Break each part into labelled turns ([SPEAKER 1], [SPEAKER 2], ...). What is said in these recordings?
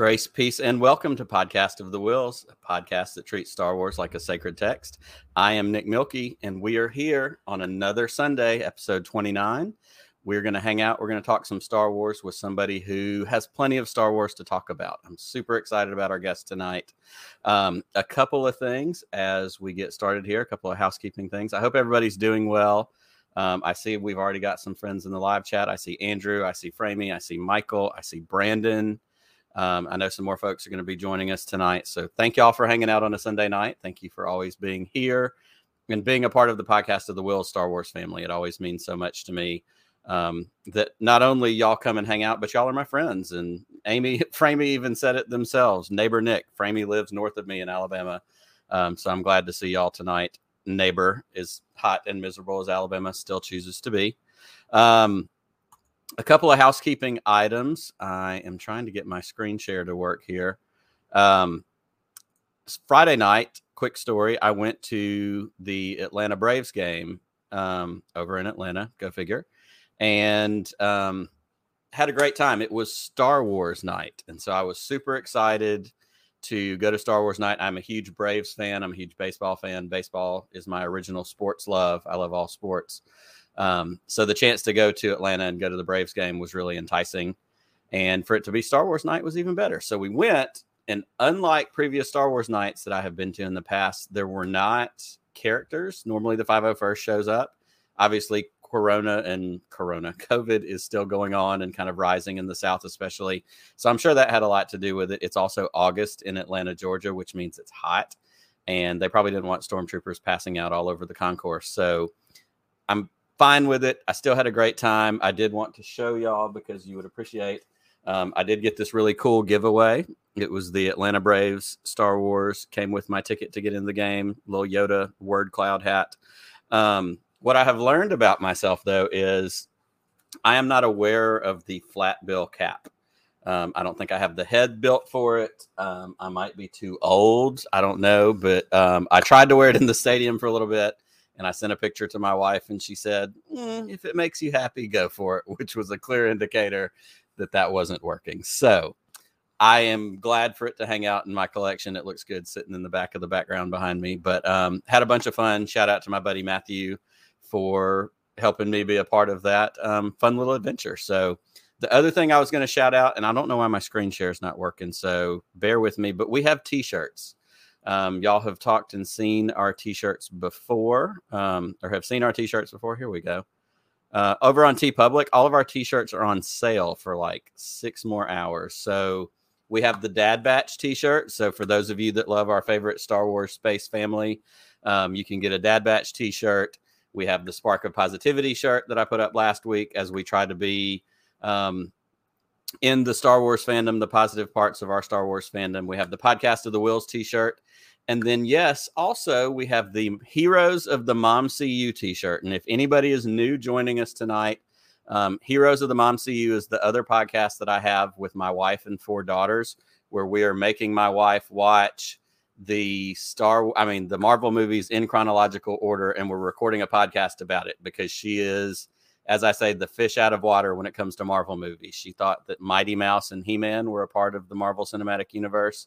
[SPEAKER 1] Grace, peace, and welcome to Podcast of the Whills, a podcast that treats Star Wars like a sacred text. I am Nick Milky, and we are here on another Sunday, episode 29. We're going to hang out. We're going to talk some Star Wars with somebody who has plenty of Star Wars to talk about. I'm super excited about our guest tonight. Um, a couple of things as we get started here, a couple of housekeeping things. I hope everybody's doing well. Um, I see we've already got some friends in the live chat. I see Andrew, I see Framey, I see Michael, I see Brandon. Um, I know some more folks are going to be joining us tonight. So thank y'all for hanging out on a Sunday night. Thank you for always being here and being a part of the podcast of the Will Star Wars family. It always means so much to me um, that not only y'all come and hang out, but y'all are my friends. And Amy, Framey even said it themselves. Neighbor Nick, Framey lives north of me in Alabama. Um, so I'm glad to see y'all tonight. Neighbor is hot and miserable as Alabama still chooses to be. Um, a couple of housekeeping items. I am trying to get my screen share to work here. Um, Friday night, quick story. I went to the Atlanta Braves game um, over in Atlanta. Go figure. And um, had a great time. It was Star Wars night, and so I was super excited to go to Star Wars night. I'm a huge Braves fan. I'm a huge baseball fan. Baseball is my original sports love. I love all sports. Um, so the chance to go to Atlanta and go to the Braves game was really enticing. And for it to be Star Wars night was even better. So we went, and unlike previous Star Wars nights that I have been to in the past, there were not characters. Normally the 501st shows up. Obviously, Corona and Corona COVID is still going on and kind of rising in the South, especially. So I'm sure that had a lot to do with it. It's also August in Atlanta, Georgia, which means it's hot. And they probably didn't want stormtroopers passing out all over the concourse. So I'm fine with it. I still had a great time. I did want to show y'all because you would appreciate. Um, I did get this really cool giveaway. It was the Atlanta Braves Star Wars. Came with my ticket to get in the game. Little Yoda word cloud hat. Um, what I have learned about myself though is I am not aware of the flat bill cap. Um, I don't think I have the head built for it. Um, I might be too old. I don't know, but um, I tried to wear it in the stadium for a little bit and I sent a picture to my wife, and she said, mm, "If it makes you happy, go for it," which was a clear indicator that that wasn't working. So I am glad for it to hang out in my collection. It looks good sitting in the back of the background behind me. But um, had a bunch of fun. Shout out to my buddy Matthew for helping me be a part of that um, fun little adventure. So the other thing I was going to shout out, and I don't know why my screen share is not working, so bear with me. But we have T-shirts. Um, y'all have talked and seen our t-shirts before, um, or have seen our t-shirts before. Here we go. Uh, over on TeePublic, all of our t-shirts are on sale for like six more hours. So we have the Dad Batch t-shirt. So for those of you that love our favorite Star Wars space family, um, you can get a Dad Batch t-shirt. We have the Spark of Positivity shirt that I put up last week as we try to be um, in the Star Wars fandom, the positive parts of our Star Wars fandom. We have the Podcast of the Whills t shirt. And then, yes, also we have the Heroes of the Mom CU t shirt. And if anybody is new joining us tonight, um, Heroes of the Mom CU is the other podcast that I have with my wife and four daughters, where we are making my wife watch the Star, I mean, the Marvel movies in chronological order. And we're recording a podcast about it because she is as I say, the fish out of water when it comes to Marvel movies. She thought that Mighty Mouse and He Man were a part of the Marvel Cinematic Universe.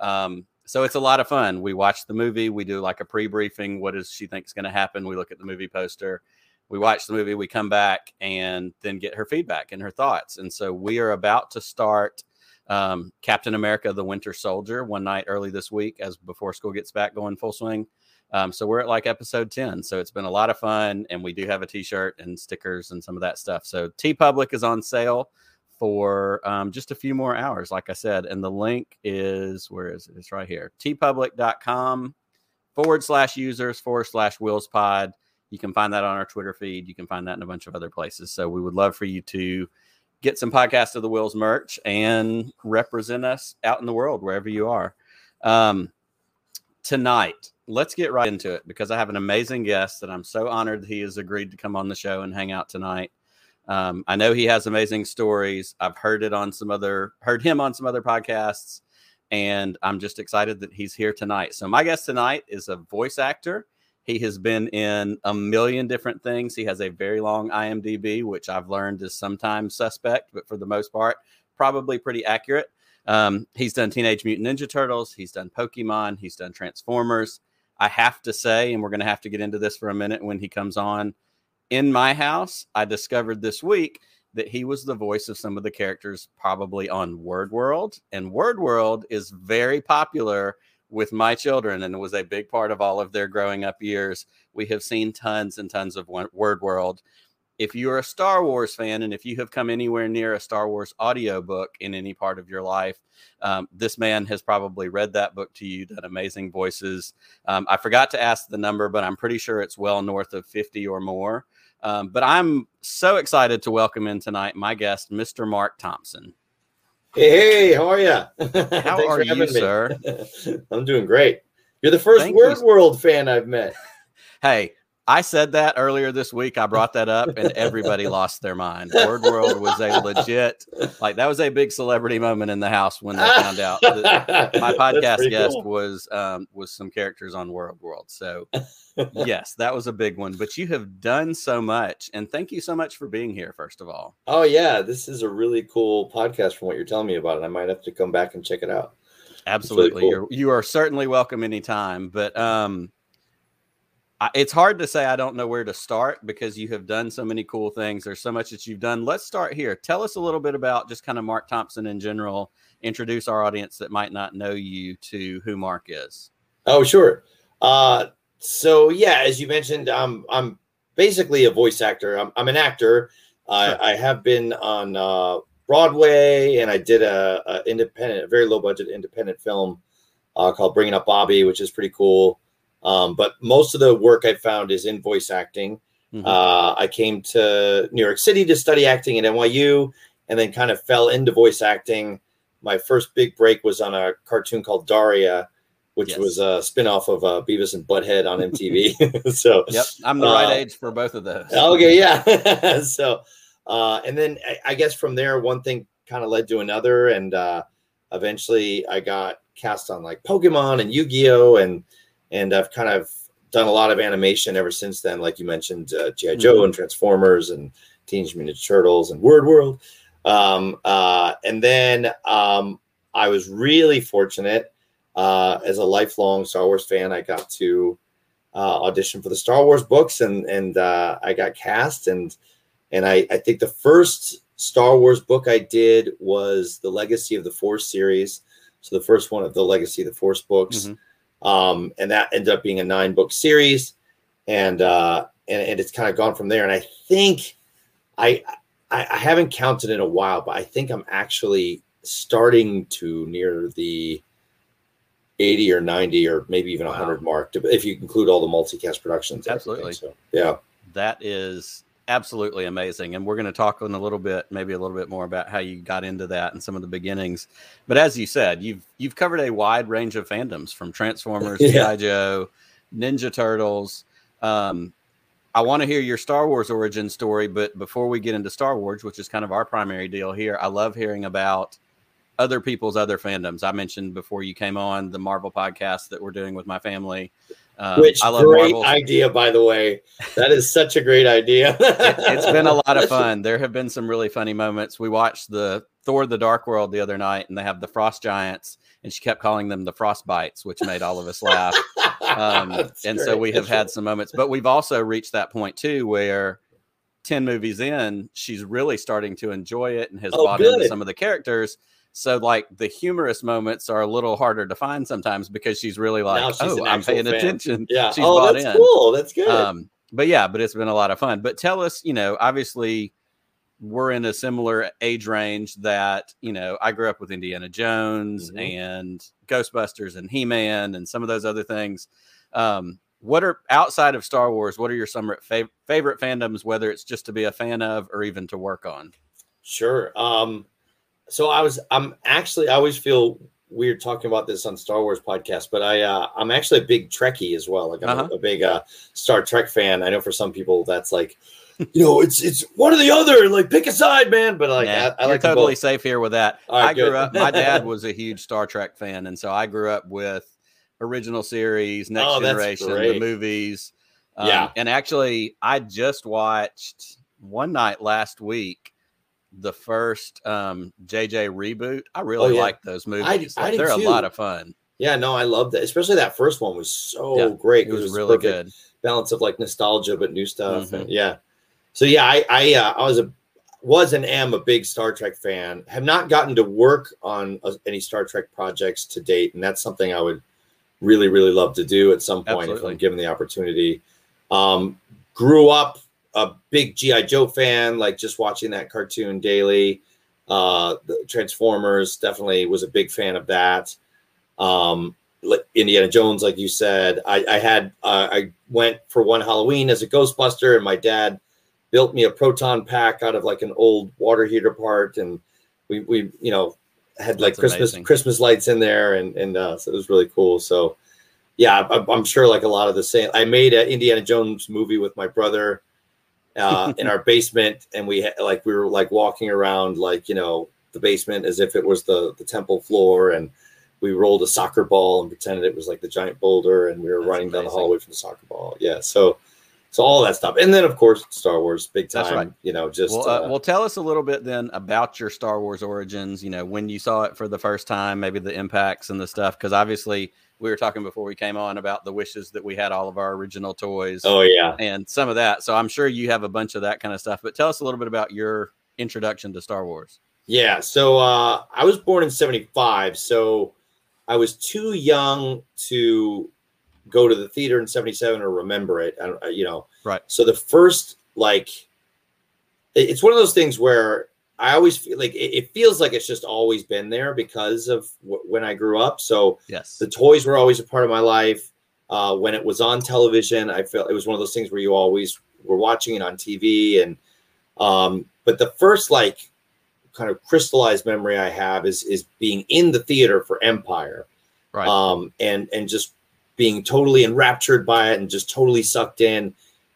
[SPEAKER 1] Um, so it's a lot of fun. We watch the movie, we do like a pre briefing. What does she think is going to happen? We look at the movie poster, we watch the movie, we come back and then get her feedback and her thoughts. And so we are about to start um, Captain America: The Winter Soldier one night early this week, as before school gets back going full swing. Um, so we're at like episode 10. So it's been a lot of fun. And we do have a t shirt and stickers and some of that stuff. So TeePublic is on sale for um, just a few more hours, like I said. And the link is where is it? It's right here teepublic.com forward slash users forward slash WhillsPod. You can find that on our Twitter feed. You can find that in a bunch of other places. So we would love for you to get some podcast of the Whills merch and represent us out in the world wherever you are. Um, tonight, let's get right into it because I have an amazing guest that I'm so honored he has agreed to come on the show and hang out tonight. Um, I know he has amazing stories. I've heard it on some other, heard him on some other podcasts, and I'm just excited that he's here tonight. So my guest tonight is a voice actor. He has been in a million different things. He has a very long IMDb, which I've learned is sometimes suspect, but for the most part, probably pretty accurate. Um, he's done Teenage Mutant Ninja Turtles. He's done Pokemon. He's done Transformers. I have to say, and we're going to have to get into this for a minute when he comes on. In my house, I discovered this week that he was the voice of some of the characters probably on Word World, and Word World is very popular with my children and was a big part of all of their growing up years. We have seen tons and tons of Word World if you're a Star Wars fan and if you have come anywhere near a Star Wars audiobook in any part of your life, um, this man has probably read that book to you, that amazing voices. Um, I forgot to ask the number, but I'm pretty sure it's well north of 50 or more. Um, but I'm so excited to welcome in tonight my guest, Mr. Marc Thompson.
[SPEAKER 2] Hey, hey how are you?
[SPEAKER 1] How are you, sir?
[SPEAKER 2] I'm doing great. You're the first Thank Word you. World fan I've met.
[SPEAKER 1] Hey, I said that earlier this week. I brought that up, and everybody lost their mind. Word World was a legit, like that was a big celebrity moment in the house when they found out that my podcast guest cool. was um, was some characters on Word World. So, yes, that was a big one. But you have done so much, and thank you so much for being here. First of all,
[SPEAKER 2] oh yeah, this is a really cool podcast from what you're telling me about it. I might have to come back and check it out.
[SPEAKER 1] Absolutely, really cool. you're you are certainly welcome anytime. But um it's hard to say I don't know where to start because you have done so many cool things. There's so much that you've done. Let's start here. Tell us a little bit about just kind of Marc Thompson in general. Introduce our audience that might not know you to who Marc is.
[SPEAKER 2] Oh, sure. Uh, so yeah, as you mentioned, I'm I'm basically a voice actor. I'm, I'm an actor. Sure. I have been on uh, Broadway, and I did a, a, independent, a very low budget independent film uh, called Bringing Up Bobby, which is pretty cool. Um, but most of the work I found is in voice acting. Mm-hmm. Uh, I came to New York City to study acting at NYU and then kind of fell into voice acting. My first big break was on a cartoon called Daria, which yes. was a spinoff of uh, Beavis and Butthead on MTV. so,
[SPEAKER 1] yep, I'm the right uh, age for both of those.
[SPEAKER 2] okay, yeah. so, uh, and then I, I, guess from there, one thing kind of led to another, and uh, eventually I got cast on like Pokemon and Yu Gi Oh and and I've kind of done a lot of animation ever since then. Like you mentioned, uh, GI Joe mm-hmm. and Transformers and Teenage Mutant Ninja Turtles and Word World. Um, uh, and then um, I was really fortunate uh, as a lifelong Star Wars fan. I got to uh, audition for the Star Wars books, and and uh, I got cast. and And I, I think the first Star Wars book I did was the Legacy of the Force series. So the first one of the Legacy of the Force books. Mm-hmm um, and that ended up being a nine book series, and uh, and, and it's kind of gone from there. And I think I, I I haven't counted in a while, but I think I'm actually starting to near the 80 or 90 or maybe even 100 wow. mark if you include all the multicast productions
[SPEAKER 1] absolutely
[SPEAKER 2] so yeah
[SPEAKER 1] that is absolutely amazing. And we're going to talk in a little bit, maybe a little bit more about how you got into that and some of the beginnings. But as you said, you've you've covered a wide range of fandoms from Transformers, yeah. Joe, Ninja Turtles. Um, I want to hear your Star Wars origin story, but before we get into Star Wars, which is kind of our primary deal here, I love hearing about other people's other fandoms. I mentioned before you came on the Marvel podcast that we're doing with my family.
[SPEAKER 2] Um, Which great Marvel. idea, by the way. That is such a great idea.
[SPEAKER 1] it, has been a lot of fun. There have been some really funny moments. We watched the Thor: The Dark World the other night, and they have the Frost Giants, and she kept calling them the Frost Bites, which made all of us laugh. Um, and great. so we have had some moments, but we've also reached that point too where. 10 movies in, she's really starting to enjoy it and has oh, bought good. into some of the characters. So like the humorous moments are a little harder to find sometimes because she's really like, she's "Oh, I'm paying fan. attention."
[SPEAKER 2] Yeah,
[SPEAKER 1] she's
[SPEAKER 2] oh, that's in. cool. That's good.
[SPEAKER 1] Um, but yeah, but it's been a lot of fun. But tell us, you know, obviously we're in a similar age range that you know I grew up with Indiana Jones mm-hmm. and Ghostbusters and He Man and some of those other things. Um, what are outside of Star Wars? What are your summer fav- favorite fandoms? Whether it's just to be a fan of or even to work on.
[SPEAKER 2] Sure. Um, so I was I'm actually I always feel weird talking about this on Star Wars podcast, but I uh, I'm actually a big Trekkie as well. Like I'm uh-huh. a, a, big uh, Star Trek fan. I know for some people that's like, you know, it's it's one or the other. Like pick a side, man. But like
[SPEAKER 1] yeah, I, I like totally safe here with that. Right, I grew up. My dad was a huge Star Trek fan, and so I grew up with original series, Next oh, Generation, the movies. Um,
[SPEAKER 2] yeah,
[SPEAKER 1] and actually, I just watched one night last week the first um, JJ reboot. I really
[SPEAKER 2] Oh, yeah.
[SPEAKER 1] like those movies.
[SPEAKER 2] I do
[SPEAKER 1] they're
[SPEAKER 2] too.
[SPEAKER 1] a lot of fun.
[SPEAKER 2] Yeah, no, I love that. Especially that first one was so
[SPEAKER 1] Yeah,
[SPEAKER 2] great.
[SPEAKER 1] It was really
[SPEAKER 2] perfect
[SPEAKER 1] good.
[SPEAKER 2] balance of like nostalgia but new stuff.
[SPEAKER 1] Mm-hmm.
[SPEAKER 2] And yeah. So yeah, I I uh, I was a was and am a big Star Trek fan. Have not gotten to work on uh, any Star Trek projects to date, and that's something I would really really love to do at some point
[SPEAKER 1] Absolutely.
[SPEAKER 2] if I'm given the opportunity. Um, grew up a big GI Joe fan, like just watching that cartoon daily. Uh, the Transformers definitely was a big fan of that. Um, Indiana Jones, like you said, I, I had uh, I went for one Halloween as a Ghostbuster, and my dad built me a proton pack out of like an old water heater part, and we we you know had like
[SPEAKER 1] That's
[SPEAKER 2] Christmas
[SPEAKER 1] amazing.
[SPEAKER 2] Christmas lights in there, and and uh, so it was really cool. So yeah, I, I'm sure like a lot of the same. I made an Indiana Jones movie with my brother uh, in our basement, and we like we were like walking around like you know the basement as if it was the the temple floor, and we rolled a soccer ball and pretended it was like the giant boulder, and we were
[SPEAKER 1] That's
[SPEAKER 2] running down the hallway from the soccer ball. Yeah, so so all that stuff, and then of course Star Wars, big time.
[SPEAKER 1] That's right.
[SPEAKER 2] You know, just
[SPEAKER 1] Well, uh,
[SPEAKER 2] uh,
[SPEAKER 1] well, tell us a little bit then about your Star Wars origins. You know, when you saw it for the first time, maybe the impacts and the stuff. Because obviously, we were talking before we came on about the wishes that we had all of our original toys
[SPEAKER 2] oh yeah.
[SPEAKER 1] and some of that. So I'm sure you have a bunch of that kind of stuff. But tell us a little bit about your introduction to Star Wars.
[SPEAKER 2] Yeah, so uh, I was born in '75, so I was too young to go to the theater in '77 or remember it. I, don't- you know,
[SPEAKER 1] Right.
[SPEAKER 2] So the first, like, it's one of those things where I always feel like it, it feels like it's just always been there because of w- when I grew up. So
[SPEAKER 1] Yes.
[SPEAKER 2] the toys were always a part of my life. Uh, when it was on television, I felt it was one of those things where you always were watching it on TV. And um, but the first like kind of crystallized memory I have is is being in the theater for Empire,
[SPEAKER 1] Right.
[SPEAKER 2] um, and and just being totally enraptured by it and just totally sucked in.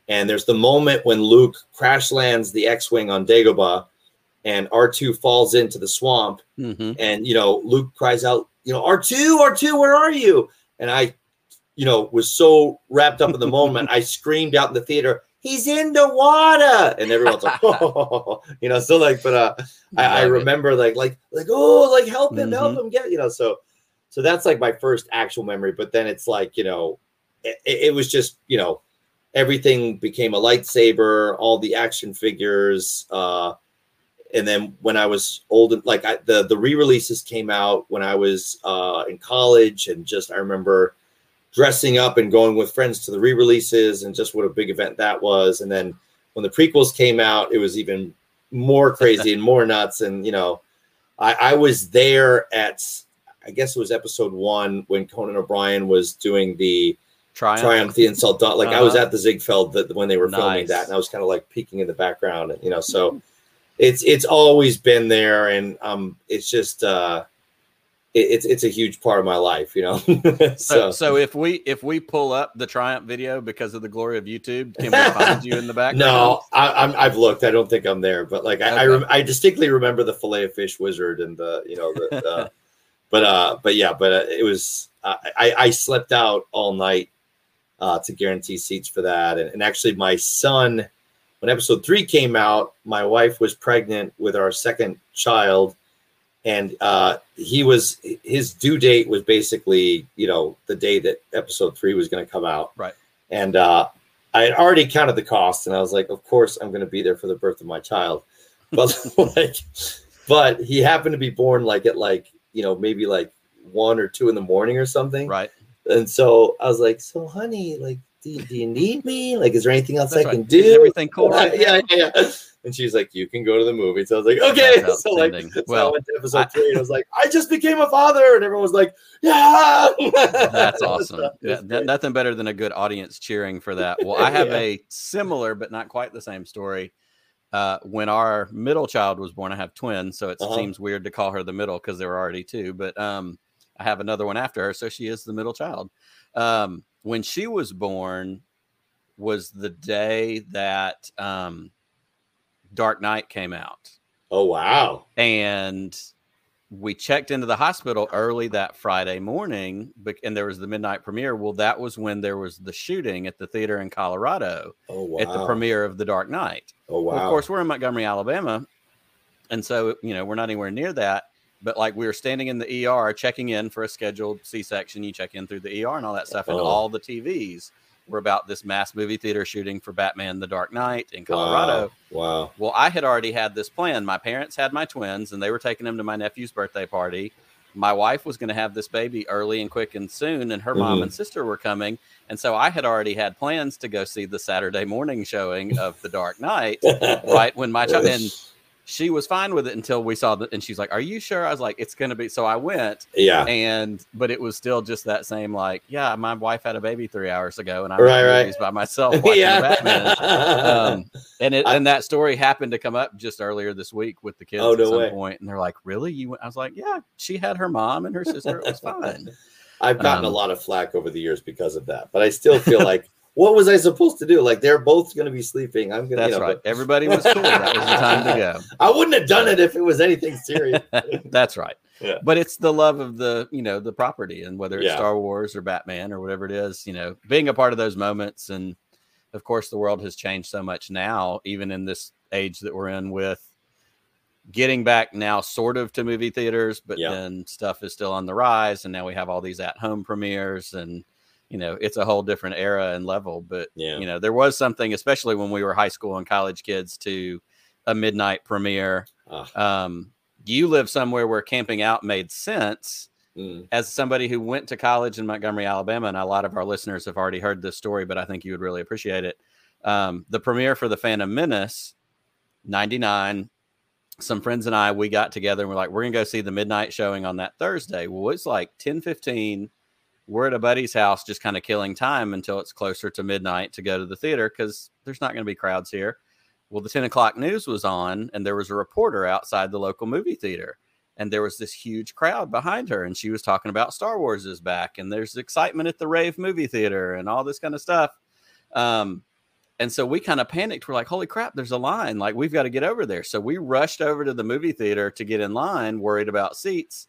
[SPEAKER 2] And there's the moment when Luke crash lands the X-wing on Dagobah, and R2 falls into the swamp,
[SPEAKER 1] hmm
[SPEAKER 2] and you know luke cries out you know r2 r2 where are you and i you know was so wrapped up in the moment i screamed out in the theater he's in the water and everyone's like oh you know so like but uh I, I
[SPEAKER 1] it.
[SPEAKER 2] remember like like like oh like help him help
[SPEAKER 1] Mhm.
[SPEAKER 2] him get you know so so that's like my first actual memory but then it's like you know it, it was just you know everything became a lightsaber all the action figures uh and then when I was old, and like I, the the re-releases came out when I was uh, in college, and just I remember dressing up and going with friends to the re-releases, and just what a big event that was. And then when the prequels came out, it was even more crazy and more nuts. And you know, I, I was there at I guess it was episode one when Conan O'Brien was doing the
[SPEAKER 1] Triumph.
[SPEAKER 2] Triumph the Insult Dawn. Like I was
[SPEAKER 1] Uh-huh.
[SPEAKER 2] at the Ziegfeld that when they were filming that, and I was kind of like peeking in the background, and you know, so it's it's always been there, and um, it's just uh, it, it's it's a huge part of my life, you know.
[SPEAKER 1] So,
[SPEAKER 2] so
[SPEAKER 1] so if we if we pull up the Triumph video because of the glory of YouTube, can we find you in the back?
[SPEAKER 2] no, I, I'm I've looked. I don't think I'm there, but like I I,
[SPEAKER 1] Okay.
[SPEAKER 2] rem- I distinctly remember the fillet of fish wizard and the you know the. the but uh, but yeah, but uh, it was uh, I I slept out all night uh, to guarantee seats for that, and, and actually my son, when episode three came out, my wife was pregnant with our second child, and uh, he was his due date was basically you know the day that episode three was going to come out,
[SPEAKER 1] Right.
[SPEAKER 2] And uh, I had already counted the cost, and I was like, of course I'm going to be there for the birth of my child, but like, but he happened to be born like at like you know maybe like one or two in the morning or something,
[SPEAKER 1] Right.
[SPEAKER 2] and so I was like, so honey, like, do you, do you need me? Like, is there anything else
[SPEAKER 1] That's
[SPEAKER 2] I
[SPEAKER 1] right.
[SPEAKER 2] can
[SPEAKER 1] Is
[SPEAKER 2] do?
[SPEAKER 1] everything cool right
[SPEAKER 2] yeah, yeah, yeah. And she's like, you can go to the movie. So I was like, okay. So like,
[SPEAKER 1] outstanding.
[SPEAKER 2] so I
[SPEAKER 1] Well,
[SPEAKER 2] went to episode
[SPEAKER 1] I-
[SPEAKER 2] three and I was like, I just became a father. And everyone was like, yeah.
[SPEAKER 1] That's awesome. Yeah, nothing better than a good audience cheering for that. Well, I have
[SPEAKER 2] Yeah.
[SPEAKER 1] a similar but not quite the same story. Uh, when our middle child was born, I have twins, so it
[SPEAKER 2] Uh-huh.
[SPEAKER 1] seems weird to call her the middle because there were already two. But um, I have another one after her, so she is the middle child. Um, when she was born, was the day that um, Dark Knight came out
[SPEAKER 2] oh, wow.
[SPEAKER 1] and we checked into the hospital early that Friday morning, and there was the midnight premiere. Well, that was when there was the shooting at the theater in Colorado
[SPEAKER 2] Oh, wow.
[SPEAKER 1] at the premiere of The Dark Knight.
[SPEAKER 2] Oh, wow.
[SPEAKER 1] Well, of course, we're in Montgomery, Alabama. And so, you know, we're not anywhere near that. But like we were standing in the ER checking in for a scheduled C section. You check in through the ER and all that stuff. And
[SPEAKER 2] Oh.
[SPEAKER 1] all the TVs were about this mass movie theater shooting for Batman The Dark Knight in Colorado.
[SPEAKER 2] Wow. wow.
[SPEAKER 1] Well, I had already had this plan. My parents had my twins and they were taking them to my nephew's birthday party. My wife was going to have this baby early and quick and soon, and her mom
[SPEAKER 2] Mhm.
[SPEAKER 1] and sister were coming. And so I had already had plans to go see the Saturday morning showing of The Dark Knight right when my child and she was fine with it until we saw the and she's like, Are you sure? I was like, It's gonna be so I went
[SPEAKER 2] Yeah.
[SPEAKER 1] and but it was still just that same like, yeah, my wife had a baby three hours ago and I'm
[SPEAKER 2] Right,
[SPEAKER 1] right,
[SPEAKER 2] right.
[SPEAKER 1] by myself watching
[SPEAKER 2] yeah.
[SPEAKER 1] Batman. Um, and it
[SPEAKER 2] I-
[SPEAKER 1] and that story happened to come up just earlier this week with the kids
[SPEAKER 2] Oh,
[SPEAKER 1] at
[SPEAKER 2] no
[SPEAKER 1] some
[SPEAKER 2] way.
[SPEAKER 1] point, and they're like, "Really?" You? Went? I was like, "Yeah." She had her mom and her sister. It was fine.
[SPEAKER 2] I've gotten
[SPEAKER 1] Um,
[SPEAKER 2] a lot of flack over the years because of that, but I still feel like, what was I supposed to do? Like they're both going to be sleeping. I'm going to.
[SPEAKER 1] That's
[SPEAKER 2] you know,
[SPEAKER 1] right.
[SPEAKER 2] but
[SPEAKER 1] Everybody was cool. That was the time to go.
[SPEAKER 2] I wouldn't have done it if it was anything serious.
[SPEAKER 1] That's right.
[SPEAKER 2] Yeah.
[SPEAKER 1] But it's the love of the, you know, the property and whether it's
[SPEAKER 2] Yeah.
[SPEAKER 1] Star Wars or Batman or whatever it is, you know, being a part of those moments. And of course, the world has changed so much now, even in this age that we're in with getting back now sort of to movie theaters, but
[SPEAKER 2] Yeah.
[SPEAKER 1] then stuff is still on the rise. And now we have all these at home premieres and, you know, it's a whole different era and level. But,
[SPEAKER 2] Yeah.
[SPEAKER 1] you know, there was something, especially when we were high school and college kids, to a midnight premiere
[SPEAKER 2] Ah,
[SPEAKER 1] um, you live somewhere where camping out made sense
[SPEAKER 2] mm,
[SPEAKER 1] as somebody who went to college in Montgomery, Alabama, and a lot of our listeners have already heard this story, but I think you would really appreciate it. Um, the premiere for the Phantom Menace, 99, some friends and I, we got together and we're like, we're going to go see the midnight showing on that Thursday. Well, it's like 10 15. We're at a buddy's house just kind of killing time until it's closer to midnight to go to the theater because there's not going to be crowds here. Well, the 10 o'clock news was on, and there was a reporter outside the local movie theater and there was this huge crowd behind her and she was talking about star wars is back and there's excitement at the rave movie theater and all this kind of stuff. Um, and so we kind of panicked. We're like holy crap there's a line. Like we've got to get over there. So we rushed over to the movie theater to get in line worried about seats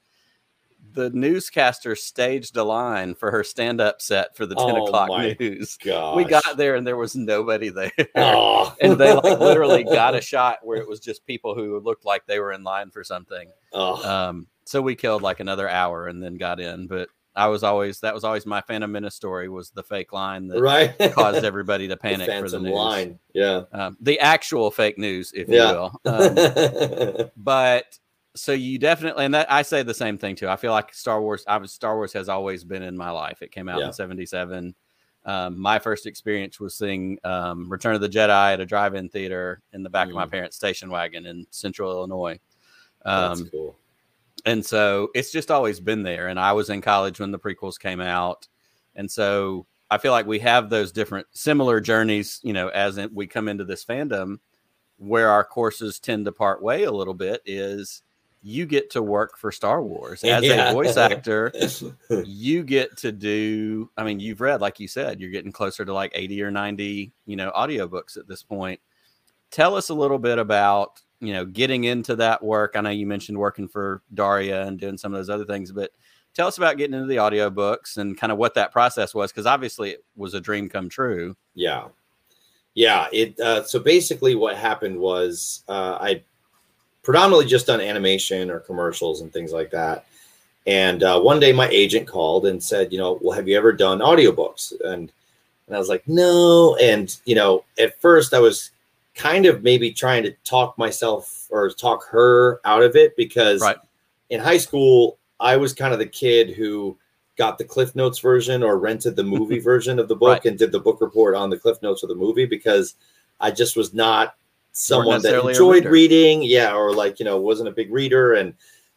[SPEAKER 1] the newscaster staged a line for her stand-up set for the 10
[SPEAKER 2] Oh
[SPEAKER 1] o'clock news
[SPEAKER 2] gosh.
[SPEAKER 1] we got there and there was nobody there
[SPEAKER 2] Oh.
[SPEAKER 1] and they like literally got a shot where it was just people who looked like they were in line for something
[SPEAKER 2] Oh,
[SPEAKER 1] um, so we killed like another hour and then got in. But I was always that was always my Phantom Menace story was the fake line that
[SPEAKER 2] right.
[SPEAKER 1] caused everybody to
[SPEAKER 2] The
[SPEAKER 1] panic for the news.
[SPEAKER 2] line. Yeah.
[SPEAKER 1] Um, the actual fake news, if
[SPEAKER 2] Yeah.
[SPEAKER 1] you will. Um, but so you definitely and that I say the same thing too. I feel like Star Wars. I was Star Wars has always been in my life. It came out
[SPEAKER 2] Yeah.
[SPEAKER 1] in '77. Um, my first experience was seeing um, Return of the Jedi at a drive-in theater in the back of my
[SPEAKER 2] Mm.
[SPEAKER 1] parents' station wagon in Central Illinois.
[SPEAKER 2] That's
[SPEAKER 1] Um,
[SPEAKER 2] cool.
[SPEAKER 1] and so it's just always been there and i was in college when the prequels came out and so i feel like we have those different similar journeys you know as we come into this fandom where our courses tend to part way a little bit is you get to work for star wars as
[SPEAKER 2] Yeah.
[SPEAKER 1] a voice actor you get to do i mean you've read like you said you're getting closer to like 80 or 90 you know audiobooks at this point tell us a little bit about you know getting into that work i know you mentioned working for daria and doing some of those other things but tell us about getting into the audiobooks and kind of what that process was because obviously it was a dream come true
[SPEAKER 2] Yeah. Yeah. It uh, so basically what happened was uh, I predominantly just done animation or commercials and things like that. And uh, one day my agent called and said, you know, well, have you ever done audiobooks? And and I was like, no. And you know, at first I was kind of maybe trying to talk myself or talk her out of it because
[SPEAKER 1] Right.
[SPEAKER 2] in high school I was kind of the kid who got the Cliff Notes version or rented the movie version of the book
[SPEAKER 1] Right.
[SPEAKER 2] and did the book report on the Cliff Notes of the movie because I just was not someone that enjoyed reading, yeah, or like you know wasn't a big reader, and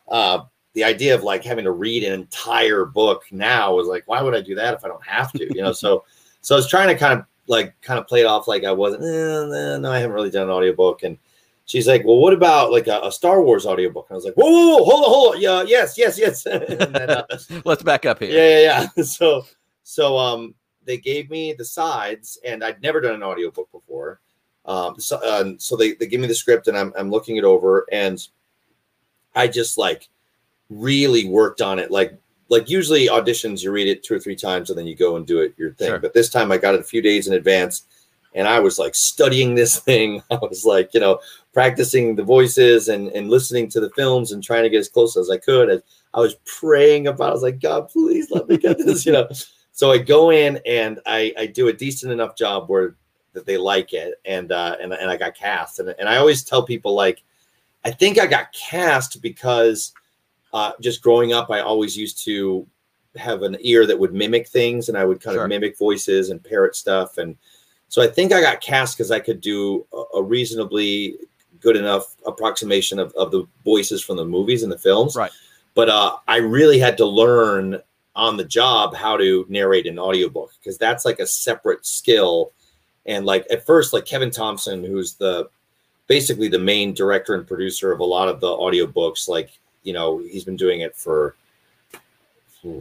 [SPEAKER 2] uh, the idea of like having to read an entire book now was like, why would I do that if I don't have to, you know? so, so I was trying to kind of like kind of play it off like I wasn't. Eh, eh, no, I haven't really done an audiobook, and she's like, well, what about like a, a Star Wars audiobook? And I was like, whoa, whoa, whoa hold on, hold on, yeah, yes, yes, yes. then, uh,
[SPEAKER 1] let's back up here
[SPEAKER 2] yeah, yeah, yeah. So, so um, they gave me the sides, and I'd never done an audiobook before. Um, so, uh, so they they give me the script, and I'm I'm looking it over, and I just like really worked on it. Like like usually auditions, you read it two or three times, and then you go and do it your thing.
[SPEAKER 1] Sure.
[SPEAKER 2] But this time, I got it a few days in advance, and I was like studying this thing. I was like, you know, practicing the voices and and listening to the films and trying to get as close as I could. As I was praying about, it. I was like, God, please let me get this, you know. So I go in and I I do a decent enough job where that they like it, and uh, and and I got cast, and and I always tell people like, I think I got cast because uh, just growing up, I always used to have an ear that would mimic things, and I would kind sure. of mimic voices and parrot stuff, and so I think I got cast because I could do a, a, reasonably good enough approximation of, of the voices from the movies and the films.
[SPEAKER 1] Right.
[SPEAKER 2] But uh, I really had to learn on the job how to narrate an audiobook because that's like a separate skill. And like at first, like Kevin Thompson, who's the basically the main director and producer of a lot of the audiobooks, like, you know, he's been doing it for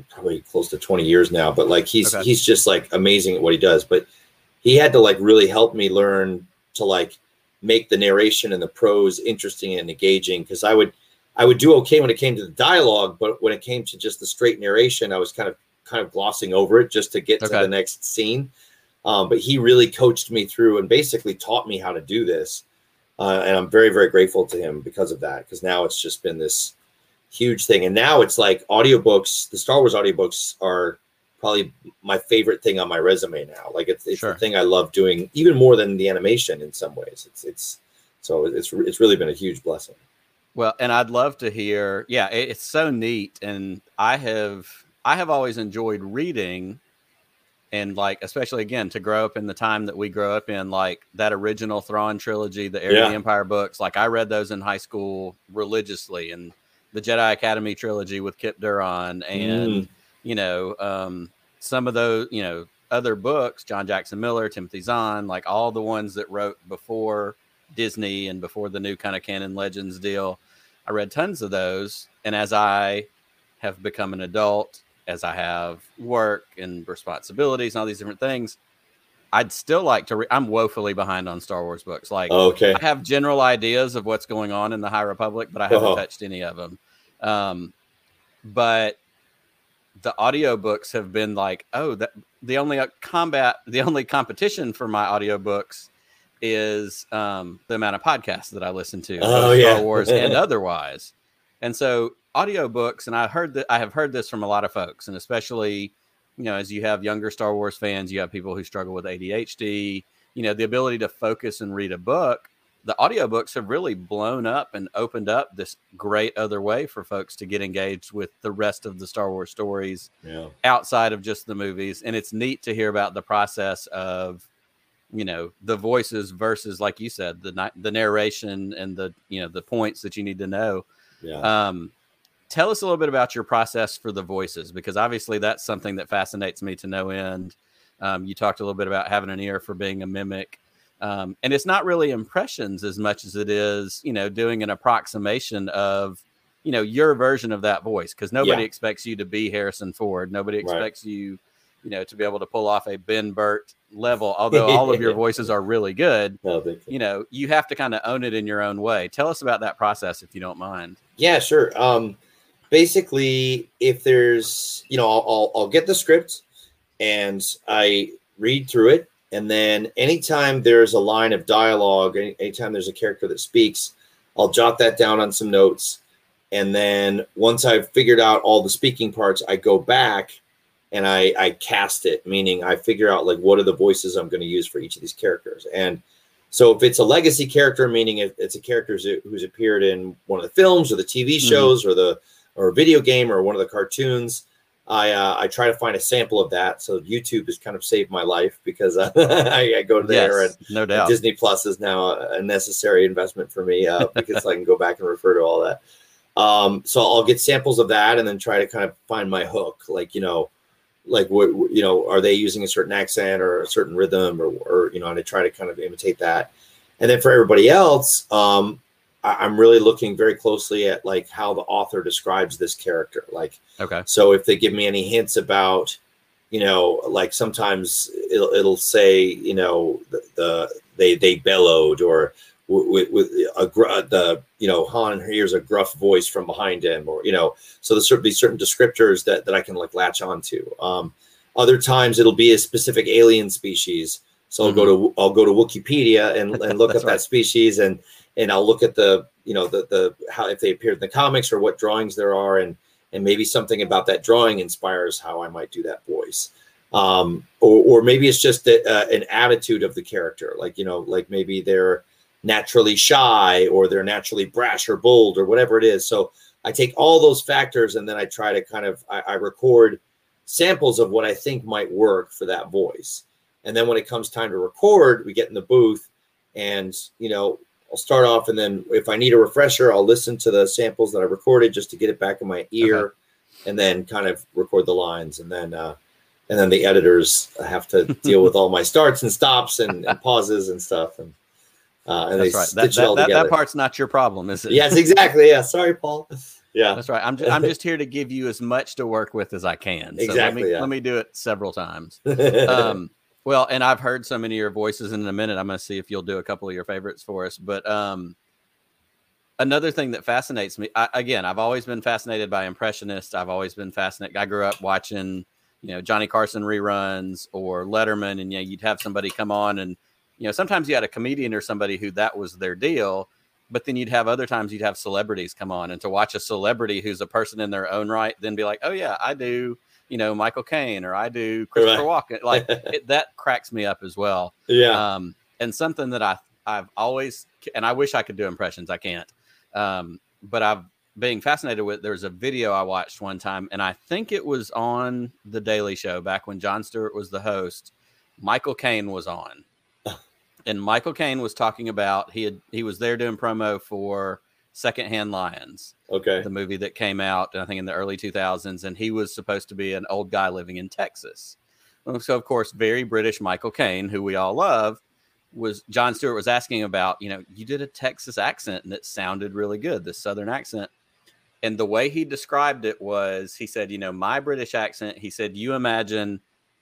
[SPEAKER 2] probably close to 20 years now, but like he's okay. he's just like amazing at what he does. But he had to like really help me learn to like make the narration and the prose interesting and engaging because I would I would do okay when it came to the dialogue, but when it came to just the straight narration, I was kind of kind of glossing over it just to get okay. to the next scene. Um, but he really coached me through and basically taught me how to do this. Uh, and I'm very, very grateful to him because of that. Because now it's just been this huge thing. And now it's like audiobooks, the Star Wars audiobooks are probably my favorite thing on my resume now. Like it's, it's sure. the thing I love doing even more than the animation in some ways. It's it's so it's it's really been a huge blessing.
[SPEAKER 1] Well, and I'd love to hear. Yeah, it's so neat, and I have I have always enjoyed reading, and like especially again to grow up in the time that we grow up in, like that original Thrawn trilogy, the Heir yeah. of the Empire books. Like I read those in high school religiously, and the Jedi Academy trilogy with Kyp Durron and mm you know, um, some of those, you know, other books, John Jackson Miller, Timothy Zahn, like all the ones that wrote before Disney and before the new kind of canon legends deal. I read tons of those. And as I have become an adult, as I have work and responsibilities and all these different things, I'd still like to read. I'm woefully behind on Star Wars books. Like,
[SPEAKER 2] okay.
[SPEAKER 1] I have general ideas of what's going on in the High Republic, but I haven't uh-huh. touched any of them. Um, but the audiobooks have been like, oh, that the only uh, combat, the only competition for my audiobooks is um, the amount of podcasts that I listen to,
[SPEAKER 2] oh, yeah.
[SPEAKER 1] Star Wars and otherwise. And so audiobooks, and I heard that I have heard this from a lot of folks, and especially, you know, as you have younger Star Wars fans, you have people who struggle with ADHD, you know, the ability to focus and read a book the audiobooks have really blown up and opened up this great other way for folks to get engaged with the rest of the Star Wars stories
[SPEAKER 2] yeah.
[SPEAKER 1] outside of just the movies. And it's neat to hear about the process of, you know, the voices versus, like you said, the the narration and the you know the points that you need to know.
[SPEAKER 2] Yeah.
[SPEAKER 1] Um, tell us a little bit about your process for the voices because obviously that's something that fascinates me to no end. Um, you talked a little bit about having an ear for being a mimic. Um, and it's not really impressions as much as it is, you know, doing an approximation of, you know, your version of that voice because nobody yeah. expects you to be Harrison Ford. Nobody expects right. you, you know, to be able to pull off a Ben Burtt level. Although all of your voices are really good,
[SPEAKER 2] no,
[SPEAKER 1] you know, you have to kind of own it in your own way. Tell us about that process if you don't mind.
[SPEAKER 2] Yeah, sure. Um, basically, if there's, you know, I'll, I'll, I'll get the script and I read through it and then anytime there's a line of dialogue, anytime there's a character that speaks, I'll jot that down on some notes. And then once I've figured out all the speaking parts, I go back and I, I cast it, meaning I figure out like what are the voices I'm going to use for each of these characters. And so if it's a legacy character, meaning if it's a character who's appeared in one of the films or the TV mm-hmm. shows mm-hmm. or the or a video game or one of the cartoons, I uh, I try to find a sample of that. So YouTube has kind of saved my life because I, I, go there
[SPEAKER 1] yes,
[SPEAKER 2] and
[SPEAKER 1] no doubt
[SPEAKER 2] Disney Plus is now a necessary investment for me uh, because I can go back and refer to all that. Um, so I'll get samples of that and then try to kind of find my hook. Like you know, like what you know, are they using a certain accent or a certain rhythm or, or you know, and I try to kind of imitate that. And then for everybody else, um, I'm really looking very closely at like how the author describes this character. Like,
[SPEAKER 1] okay,
[SPEAKER 2] so if they give me any hints about, you know, like sometimes it'll, it'll say, you know, the, the they they bellowed or with, with a the you know Han hears a gruff voice from behind him, or you know, so there's certain certain descriptors that that I can like latch onto. Um, other times it'll be a specific alien species. So I'll mm-hmm. go to I'll go to Wikipedia and, and look up right. that species and and I'll look at the you know the the how if they appeared in the comics or what drawings there are and and maybe something about that drawing inspires how I might do that voice. Um, or, or maybe it's just a, uh, an attitude of the character, like you know, like maybe they're naturally shy or they're naturally brash or bold or whatever it is. So I take all those factors and then I try to kind of I, I record samples of what I think might work for that voice. And then when it comes time to record, we get in the booth and you know I'll start off and then if I need a refresher, I'll listen to the samples that I recorded just to get it back in my ear okay. and then kind of record the lines and then uh and then the editors have to deal with all my starts and stops and, and pauses and stuff and uh, and
[SPEAKER 1] That's right. That, that, that, that part's not your problem, is it?
[SPEAKER 2] yes, exactly. Yeah, sorry, Paul. Yeah,
[SPEAKER 1] That's right. I'm just, I'm just here to give you as much to work with as I can. So
[SPEAKER 2] Exactly,
[SPEAKER 1] Let me,
[SPEAKER 2] yeah.
[SPEAKER 1] let me do it several times. um, well, and I've heard so many of your voices in a minute. I'm going to see if you'll do a couple of your favorites for us. But um, another thing that fascinates me, I, again, I've always been fascinated by impressionists. I've always been fascinated. I grew up watching, you know, Johnny Carson reruns or Letterman, and you know, you'd have somebody come on, and you know, sometimes you had a comedian or somebody who that was their deal. But then you'd have other times you'd have celebrities come on, and to watch a celebrity who's a person in their own right, then be like, oh yeah, I do you know Michael Caine or I do Christopher Walken. Like it, that cracks me up as well.
[SPEAKER 2] yeah,
[SPEAKER 1] Um, and something that I I've always and I wish I could do impressions. I can't. Um, but I've being fascinated with. There's a video I watched one time, and I think it was on the Daily Show back when Jon Stewart was the host. Michael Caine was on, and Michael Caine was talking about he had he was there doing promo for Secondhand Lions
[SPEAKER 2] okay,
[SPEAKER 1] the movie that came out, I think in the early 2000s, and he was supposed to be an old guy living in Texas. Um, so, of course, very British Michael Caine, who we all love, was Jon Stewart was asking about, you know, you did a Texas accent and it sounded really good, this Southern accent. And the way he described it was, he said, you know, my British accent, he said, you imagine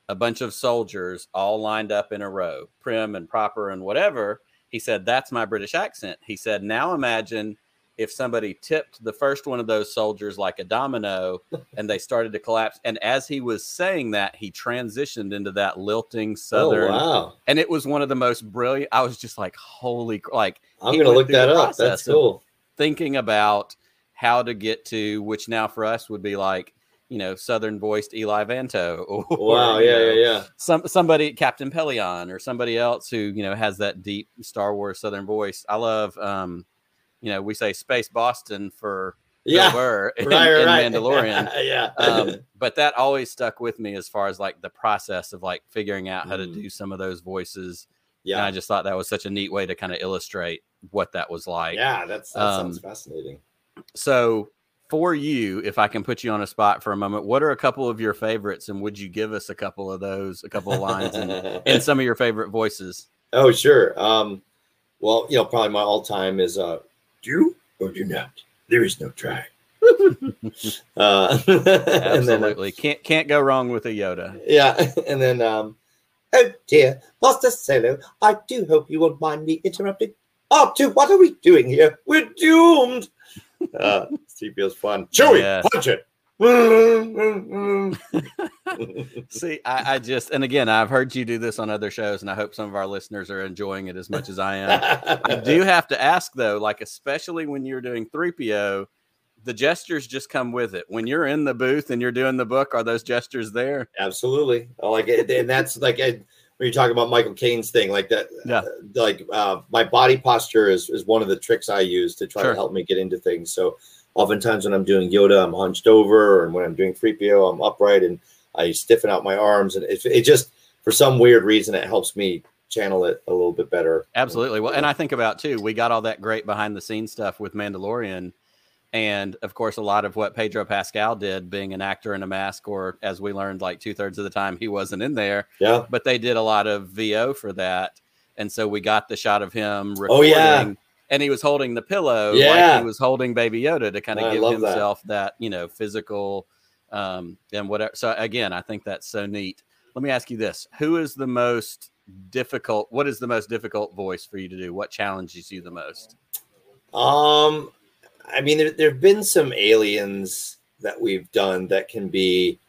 [SPEAKER 1] a bunch of soldiers all lined up in a row, prim and proper and whatever. He said, that's my British accent. He said, now imagine if somebody tipped the first one of those soldiers like a domino and they started to collapse. And as he was saying that, he transitioned into that lilting oh, southern.
[SPEAKER 2] Oh wow,
[SPEAKER 1] And it was one of the most brilliant. I was just like, holy, like
[SPEAKER 2] I'm gonna look that up. That's cool.
[SPEAKER 1] thinking about how to get to, which now for us would be like, you know, southern voiced Eli Vanto or
[SPEAKER 2] Wow, yeah,
[SPEAKER 1] know,
[SPEAKER 2] yeah, yeah.
[SPEAKER 1] some somebody Captain Pellaeon or somebody else who you know has that deep Star Wars Southern voice. I love, um, you know, we say Space Boston for
[SPEAKER 2] Yeah,
[SPEAKER 1] Burr in,
[SPEAKER 2] right, right.
[SPEAKER 1] Mandalorian.
[SPEAKER 2] yeah,
[SPEAKER 1] Um, but that always stuck with me as far as like the process of like figuring out how to
[SPEAKER 2] Mm.
[SPEAKER 1] do some of those voices. And
[SPEAKER 2] yeah,
[SPEAKER 1] I just thought that was such a neat way to kind of illustrate what that was like.
[SPEAKER 2] yeah. That's that
[SPEAKER 1] um,
[SPEAKER 2] sounds fascinating.
[SPEAKER 1] So for you, if I can put you on a spot for a moment, what are a couple of your favorites, and would you give us a couple of those, a couple of lines, and, and some of your favorite voices?
[SPEAKER 2] oh, sure. Um, well, you know, probably my all-time is uh, do or do not. There is no try. uh, and then, uh,
[SPEAKER 1] Absolutely, can't can't go wrong with a Yoda.
[SPEAKER 2] yeah, and then um, oh dear, Master Solo, I do hope you won't mind me interrupting. R2, what are we doing here? We're doomed. Uh, CPO's fun. Chewie,
[SPEAKER 1] Yes.
[SPEAKER 2] punch it.
[SPEAKER 1] See, I, I just, and again, I've heard you do this on other shows, and I hope some of our listeners are enjoying it as much as I am. I do have to ask though, like especially when you're doing 3PO, the gestures just come with it. When you're in the booth and you're doing the book, are those gestures there?
[SPEAKER 2] Absolutely. Like. And that's like I, when you're talking about Michael Caine's thing, like that,
[SPEAKER 1] Yeah.
[SPEAKER 2] uh, like uh, my body posture is, is one of the tricks I use to try
[SPEAKER 1] Sure.
[SPEAKER 2] to help me get into things. So oftentimes when I'm doing Yoda, I'm hunched over, and when I'm doing 3PO, I'm upright and I stiffen out my arms. And it, it just, for some weird reason, it helps me channel it a little bit better.
[SPEAKER 1] Absolutely. Well, and I think about too, we got all that great behind the scenes stuff with Mandalorian. And of course, a lot of what Pedro Pascal did, being an actor in a mask, or as we learned, like two thirds of the time, he wasn't in there,
[SPEAKER 2] Yeah.
[SPEAKER 1] but they did a lot of VO for that. And so we got the shot of him recording,
[SPEAKER 2] Oh, yeah.
[SPEAKER 1] And he was holding the pillow
[SPEAKER 2] Yeah.
[SPEAKER 1] like he was holding Baby Yoda to kind of give
[SPEAKER 2] love that.
[SPEAKER 1] himself that. you know, physical um, and whatever. So again, I think that's so neat. Let me ask you this: Who is the most difficult? What is the most difficult voice for you to do? What challenges you the most?
[SPEAKER 2] Um, I mean, there there have been some aliens that we've done that can be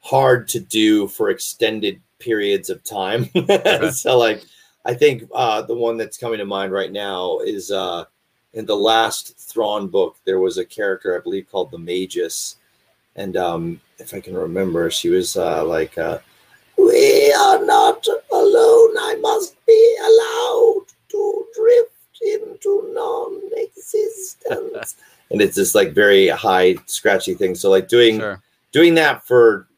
[SPEAKER 2] hard to do for extended periods of time. so, like, I think uh, the one that's coming to mind right now is uh, in the last Thrawn book, there was a character I believe called the Magys, and um, if I can remember, she was uh, like, uh, "We are not alone. I must be allowed to drift into non-existence." and it's this like very high, scratchy thing. So like doing
[SPEAKER 1] Sure.
[SPEAKER 2] doing that for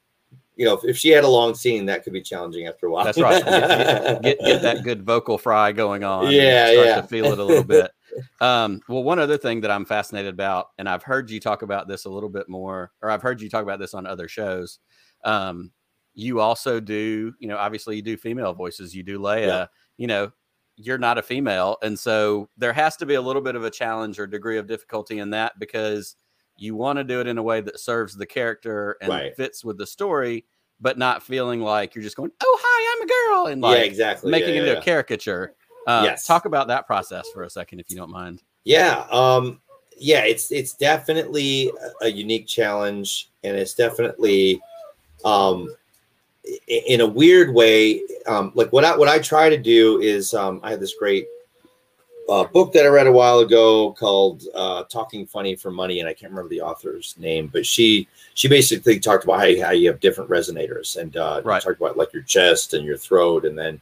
[SPEAKER 2] you know, if, if she had a long scene, that could be challenging after a while.
[SPEAKER 1] That's right. Get, get, get that good vocal fry going on.
[SPEAKER 2] Yeah,
[SPEAKER 1] start
[SPEAKER 2] yeah.
[SPEAKER 1] To feel it a little bit. Um, well, one other thing that I'm fascinated about, and I've heard you talk about this a little bit more, or I've heard you talk about this on other shows. Um, you also do, you know, obviously you do female voices. You do Leia.
[SPEAKER 2] Yeah.
[SPEAKER 1] You know, you're not a female, and so there has to be a little bit of a challenge or degree of difficulty in that because you want to do it in a way that serves the character and
[SPEAKER 2] Right.
[SPEAKER 1] fits with the story, but not feeling like you're just going, "Oh, hi, I'm a girl," and like
[SPEAKER 2] yeah, exactly.
[SPEAKER 1] making
[SPEAKER 2] yeah,
[SPEAKER 1] it
[SPEAKER 2] yeah,
[SPEAKER 1] a caricature. Uh,
[SPEAKER 2] Yes.
[SPEAKER 1] Talk about that process for a second, if you don't mind.
[SPEAKER 2] Yeah, um, yeah, it's it's definitely a- unique challenge, and it's definitely, um, in a weird way, um, like what I what I try to do is, um, I had this great uh, book that I read a while ago called uh, "Talking Funny for Money," and I can't remember the author's name, but she she basically talked about how you, how you have different resonators, and uh,
[SPEAKER 1] Right.
[SPEAKER 2] talked about like your chest and your throat, and then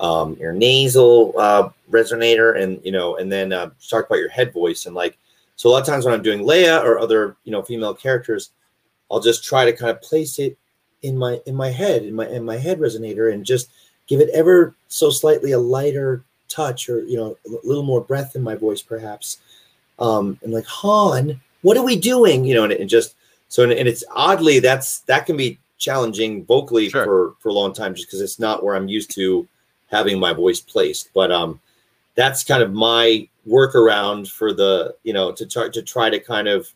[SPEAKER 2] um, your nasal uh, resonator, and you know, and then uh, talk about your head voice, and like so a lot of times when I'm doing Leia or other you know female characters, I'll just try to kind of place it in my in my head in my in my head resonator, and just give it ever so slightly a lighter touch or you know a little more breath in my voice perhaps um and like han what are we doing you know and, and just so and, and it's oddly that's that can be challenging vocally
[SPEAKER 1] Sure.
[SPEAKER 2] for for a long time just because it's not where i'm used to having my voice placed but um that's kind of my workaround for the you know to try to try to kind of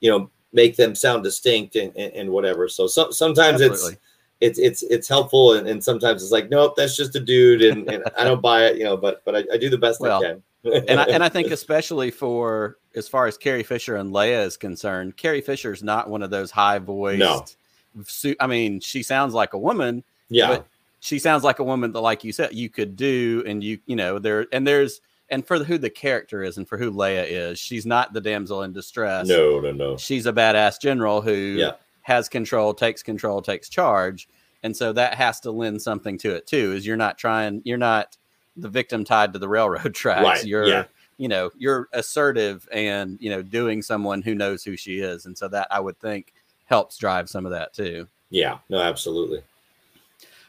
[SPEAKER 2] you know make them sound distinct and and, and whatever so, so sometimes
[SPEAKER 1] Absolutely.
[SPEAKER 2] it's it's it's it's helpful and, and sometimes it's like nope that's just a dude and, and i don't buy it you know but but i, I do the best
[SPEAKER 1] Well,
[SPEAKER 2] i can
[SPEAKER 1] and I, and I think especially for as far as Carrie Fisher and Leia is concerned, Carrie Fisher is not one of those high voiced.
[SPEAKER 2] No.
[SPEAKER 1] I mean, she sounds like a woman,
[SPEAKER 2] yeah
[SPEAKER 1] but she sounds like a woman that, like you said, you could do, and you you know there and there's and for who the character is and for who Leia is, she's not the damsel in distress.
[SPEAKER 2] no no no
[SPEAKER 1] she's a badass general who
[SPEAKER 2] Yeah.
[SPEAKER 1] Has control, takes control, takes charge. And so that has to lend something to it too. Is you're not trying, you're not the victim tied to the railroad tracks.
[SPEAKER 2] Right,
[SPEAKER 1] You're,
[SPEAKER 2] yeah.
[SPEAKER 1] you know, you're assertive and you know doing someone who knows who she is. And so that I would think helps drive some of that too.
[SPEAKER 2] yeah no absolutely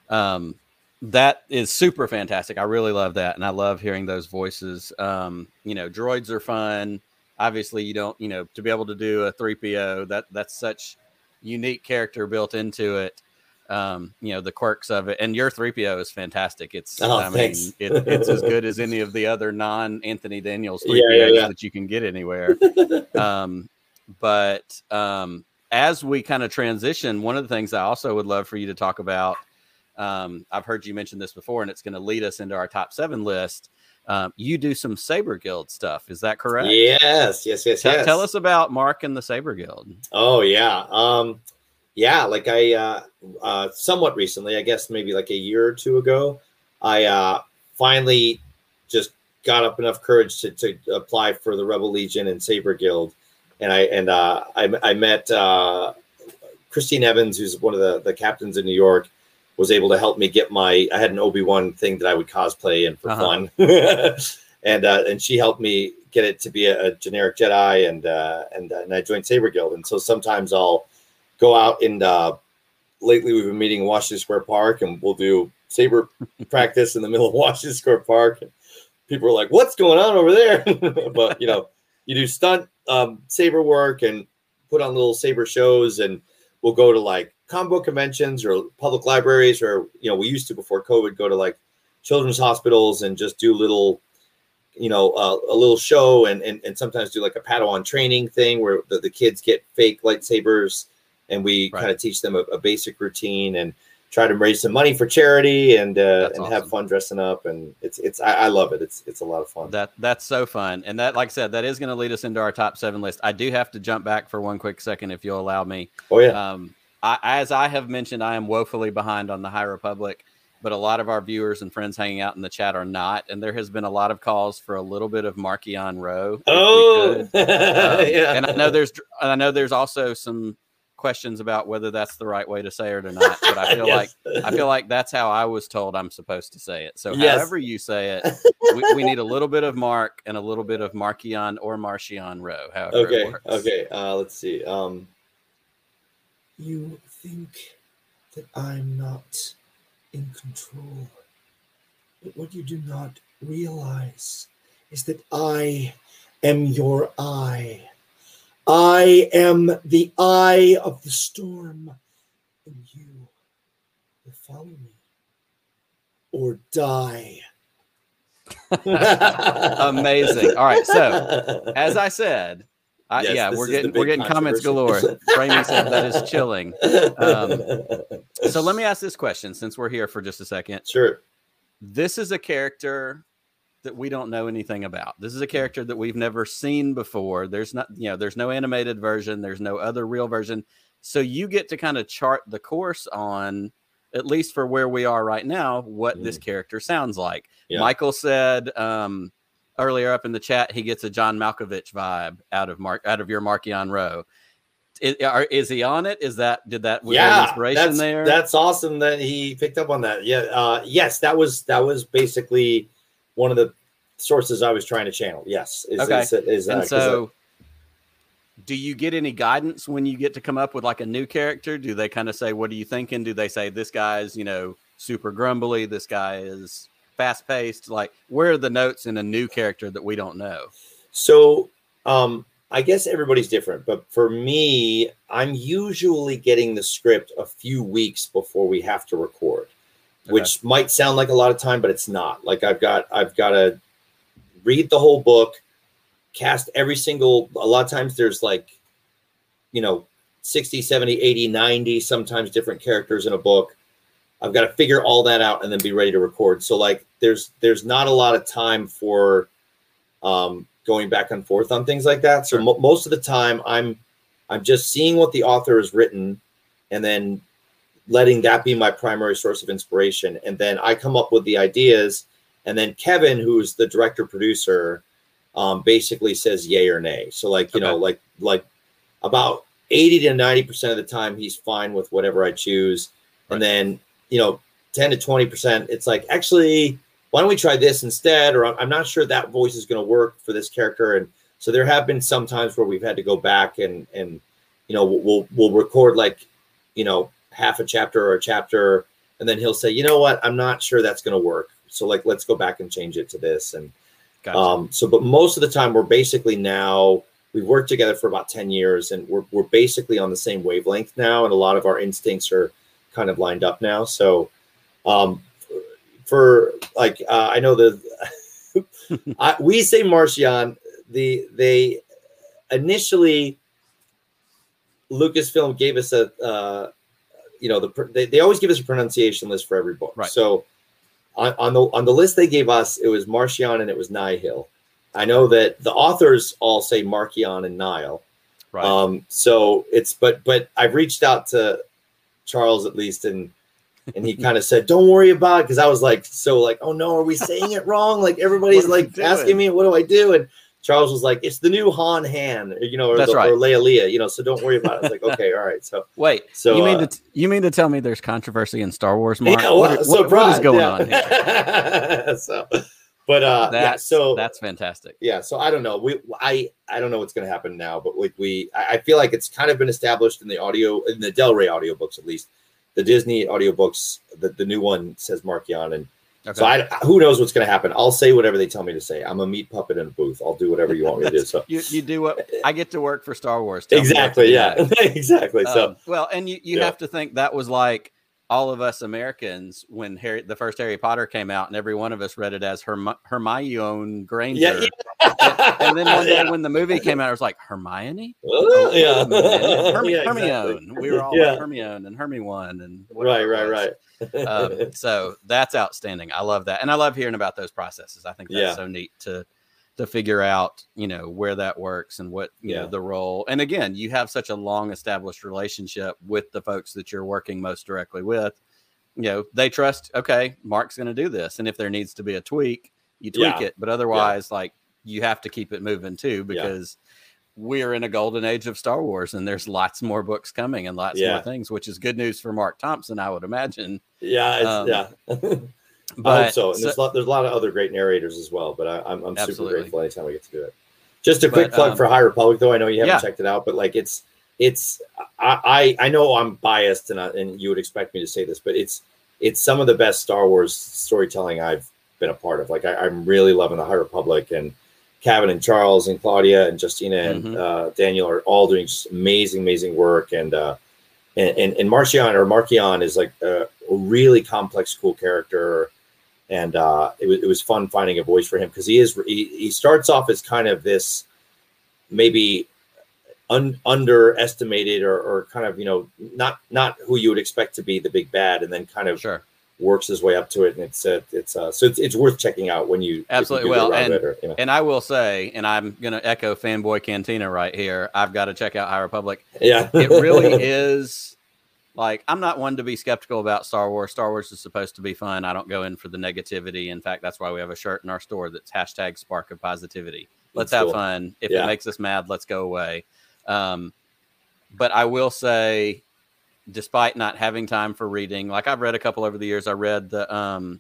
[SPEAKER 1] Um, that is super fantastic. I really love that, and I love hearing those voices. Um, you know, droids are fun. Obviously, you don't, you know, to be able to do a three PO that that's such unique character built into it. Um, you know, the quirks of it, and your three PO is fantastic. It's,
[SPEAKER 2] Oh,
[SPEAKER 1] I
[SPEAKER 2] thanks.
[SPEAKER 1] mean, it, it's as good as any of the other non Anthony Daniels three
[SPEAKER 2] Yeah,
[SPEAKER 1] POs
[SPEAKER 2] yeah, yeah.
[SPEAKER 1] that you can get anywhere. um, but um, as we kind of transition, one of the things I also would love for you to talk about. Um, I've heard you mention this before, and it's going to lead us into our top seven list. Um, you do some Saber Guild stuff, is that correct?
[SPEAKER 2] yes yes yes yes
[SPEAKER 1] Tell us about Mark and the Saber Guild.
[SPEAKER 2] oh yeah um yeah like i uh uh somewhat recently i guess maybe like a year or two ago i uh finally just got up enough courage to, to apply for the rebel legion and saber guild and i and uh i, I met uh christine evans who's one of the the captains in new york was able to help me get my i had an obi-wan thing that i would cosplay and for
[SPEAKER 1] Uh-huh.
[SPEAKER 2] fun. And uh and she helped me get it to be a, a generic jedi and uh and, uh, and i joined saber guild. And so sometimes i'll go out and uh lately we've been meeting in washington square park and we'll do saber practice in the middle of washington square park. And people are like what's going on over there? But you know you do stunt um saber work and put on little saber shows and we'll go to like comic book conventions or public libraries or you know we used to before covid go to like children's hospitals and just do little you know uh, a little show and, and and sometimes do like a padawan training thing where the, the kids get fake lightsabers and we
[SPEAKER 1] Right.
[SPEAKER 2] kind of teach them a, a basic routine and try to raise some money for charity and uh, and have fun dressing up and it's it's I, I love it it's it's a lot of fun
[SPEAKER 1] That that's so fun, and that, like I said, that is going to lead us into our top seven list. I do have to jump back for one quick second, if you'll allow me.
[SPEAKER 2] oh yeah
[SPEAKER 1] Um, I, as I have mentioned, I am woefully behind on the High Republic. but a lot of our viewers and friends hanging out in the chat are not. And there has been a lot of calls for a little bit of Marchion Ro.
[SPEAKER 2] Oh, um,
[SPEAKER 1] yeah. And I know there's, I know there's also some questions about whether that's the right way to say it or not. But I feel yes. like I feel like that's how I was told I'm supposed to say it. So yes. however you say it, we, we, need a little bit of Mark and a little bit of Marchion or Marchion Ro. However
[SPEAKER 2] okay, okay. Uh, let's see. Um, you think that I'm not in control, but what you do not realize is that I am your eye. I am the eye of the storm, and you will follow me or die.
[SPEAKER 1] Amazing. All right. So, as I said, Yes, yeah, we're getting we're getting comments galore. Framey said that is chilling. Um, so let me ask this question since we're here for just a second.
[SPEAKER 2] Sure.
[SPEAKER 1] This is a character that we don't know anything about. This is a character that we've never seen before. There's not, you know, there's no animated version, there's no other real version. So you get to kind of chart the course on, at least for where we are right now, what mm. this character sounds like. Yeah. Michael said um, earlier up in the chat, he gets a John Malkovich vibe out of Mark out of your Marchion Ro. Is, are, is, he on it? Is that did that was yeah, inspiration
[SPEAKER 2] that's,
[SPEAKER 1] there?
[SPEAKER 2] That's awesome that he picked up on that. Yeah, uh, yes, that was that was basically one of the sources I was trying to channel. Yes.
[SPEAKER 1] Is, okay. Is, is, and uh, so, do you get any guidance when you get to come up with like a new character? Do they kind of say, "What are you thinking?" Do they say, "This guy's you know super grumbly. This guy is fast paced." Like, where are the notes in a new character that we don't know?
[SPEAKER 2] So, um, I guess everybody's different, but for me, I'm usually getting the script a few weeks before we have to record okay. which might sound like a lot of time, but it's not. Like I've got I've got to read the whole book, cast every single a lot of times there's like you know 60, 70, 80, 90 sometimes different characters in a book. I've got to figure all that out and then be ready to record. So like there's there's not a lot of time for um going back and forth on things like that. So mo- most of the time I'm I'm just seeing what the author has written and then letting that be my primary source of inspiration. And then I come up with the ideas. And then Kevin, who's the director producer, um, basically says yay or nay. So like, you okay. know, like like about 80 to 90% of the time he's fine with whatever I choose. Right. And then, you know, 10 to 20%, it's like, actually, why don't we try this instead? Or I'm not sure that voice is going to work for this character. And so there have been some times where we've had to go back and and you know we'll we'll record like you know half a chapter or a chapter, and then he'll say, you know what, I'm not sure that's going to work. So like, let's go back and change it to this. And gotcha. um, so, but most of the time, we're basically now we've worked together for about 10 years and we're, we're basically on the same wavelength now and a lot of our instincts are kind of lined up now so um, for like uh, i know the I, we say marchion the they initially lucasfilm gave us a uh, you know the they, they always give us a pronunciation list for every book.
[SPEAKER 1] Right.
[SPEAKER 2] So on, on the on the list they gave us, it was Marchion and it was Nihil. I know that the authors all say Marchion and Nile. Right. Um, so it's but but I've reached out to Charles at least and and he kind of said, "Don't worry about it," because I was like, so like, oh no, are we saying it wrong? Like everybody's like asking me, what do I do? And Charles was like, "It's the new Han Han, you know, or,
[SPEAKER 1] That's
[SPEAKER 2] the,
[SPEAKER 1] right.
[SPEAKER 2] or Leia you know. So don't worry about it." I was like, "Okay, all right." So
[SPEAKER 1] wait, so you mean uh, to you mean to tell me there's controversy in Star Wars? Mark? Yeah, well, what, what, what is going yeah. on
[SPEAKER 2] here? so, but uh, that's, yeah, so
[SPEAKER 1] that's fantastic.
[SPEAKER 2] Yeah, so I don't know. We I I don't know what's going to happen now, but we, we I feel like it's kind of been established in the audio in the Del Rey audiobooks at least. The Disney audiobooks, the, the new one says Marchion and Okay. So I, who knows what's going to happen? I'll say whatever they tell me to say. I'm a meat puppet in a booth. I'll do whatever you want me to do. So
[SPEAKER 1] you, you do what I get to work for Star Wars.
[SPEAKER 2] Tell exactly. Yeah. exactly. So
[SPEAKER 1] um, well, and you you yeah. have to think that was like all of us Americans when Harry the first Harry Potter came out, and every one of us read it as Herm- Hermione Granger. Yeah, yeah. and, then one day yeah. when the movie came out, it was like Hermione.
[SPEAKER 2] Oh, yeah,
[SPEAKER 1] Herm- Hermione. We were all like Hermione and Hermione and
[SPEAKER 2] right, right, right
[SPEAKER 1] um, so that's outstanding. I love that, and I love hearing about those processes. I think that's so neat to to figure out, you know, where that works and what you yeah. know the role. And again, you have such a long established relationship with the folks that you're working most directly with. you know they trust. Okay, Mark's going to do this, and if there needs to be a tweak, you tweak
[SPEAKER 2] Yeah.
[SPEAKER 1] it. But otherwise, like you have to keep it moving too because we're in a golden age of Star Wars, and there's lots more books coming and lots
[SPEAKER 2] Yeah.
[SPEAKER 1] more things, which is good news for Mark Thompson, I would imagine.
[SPEAKER 2] Yeah, it's,
[SPEAKER 1] Um,
[SPEAKER 2] yeah. I
[SPEAKER 1] But
[SPEAKER 2] hope so. And there's, a lot, there's a lot of other great narrators as well, but I, I'm, I'm super grateful anytime we get to do it. Just a quick
[SPEAKER 1] But,
[SPEAKER 2] plug
[SPEAKER 1] um,
[SPEAKER 2] for High Republic, though. I know you haven't
[SPEAKER 1] yeah.
[SPEAKER 2] checked it out, but like it's it's I I, I know I'm biased and I, and you would expect me to say this, but it's it's some of the best Star Wars storytelling I've been a part of. Like I, I'm really loving the High Republic and Cavan and Charles and Claudia and Justina and
[SPEAKER 1] Mhm.
[SPEAKER 2] uh, Daniel are all doing just amazing, amazing work. And uh, and and, and Marcion or Markion is like a, a really complex, cool character. And uh, it was it was fun finding a voice for him because he is he, he starts off as kind of this maybe un, underestimated or, or kind of you know not not who you would expect to be the big bad, and then kind of
[SPEAKER 1] sure.
[SPEAKER 2] works his way up to it. And it's uh, it's uh, so it's, it's worth checking out when you if you
[SPEAKER 1] Absolutely. Well, and-
[SPEAKER 2] or, you know.
[SPEAKER 1] And I will say, and I'm going to echo fanboy Cantina right here. I've got to check out High Republic.
[SPEAKER 2] yeah,
[SPEAKER 1] It really is like I'm not one to be skeptical about Star Wars. Star Wars is supposed to be fun. I don't go in for the negativity. In fact, that's why we have a shirt in our store that's hashtag Spark of Positivity. Let's
[SPEAKER 2] That's
[SPEAKER 1] have
[SPEAKER 2] cool.
[SPEAKER 1] fun. If
[SPEAKER 2] Yeah.
[SPEAKER 1] it makes us mad, let's go away. Um, but I will say, despite not having time for reading, like I've read a couple over the years. I read the um,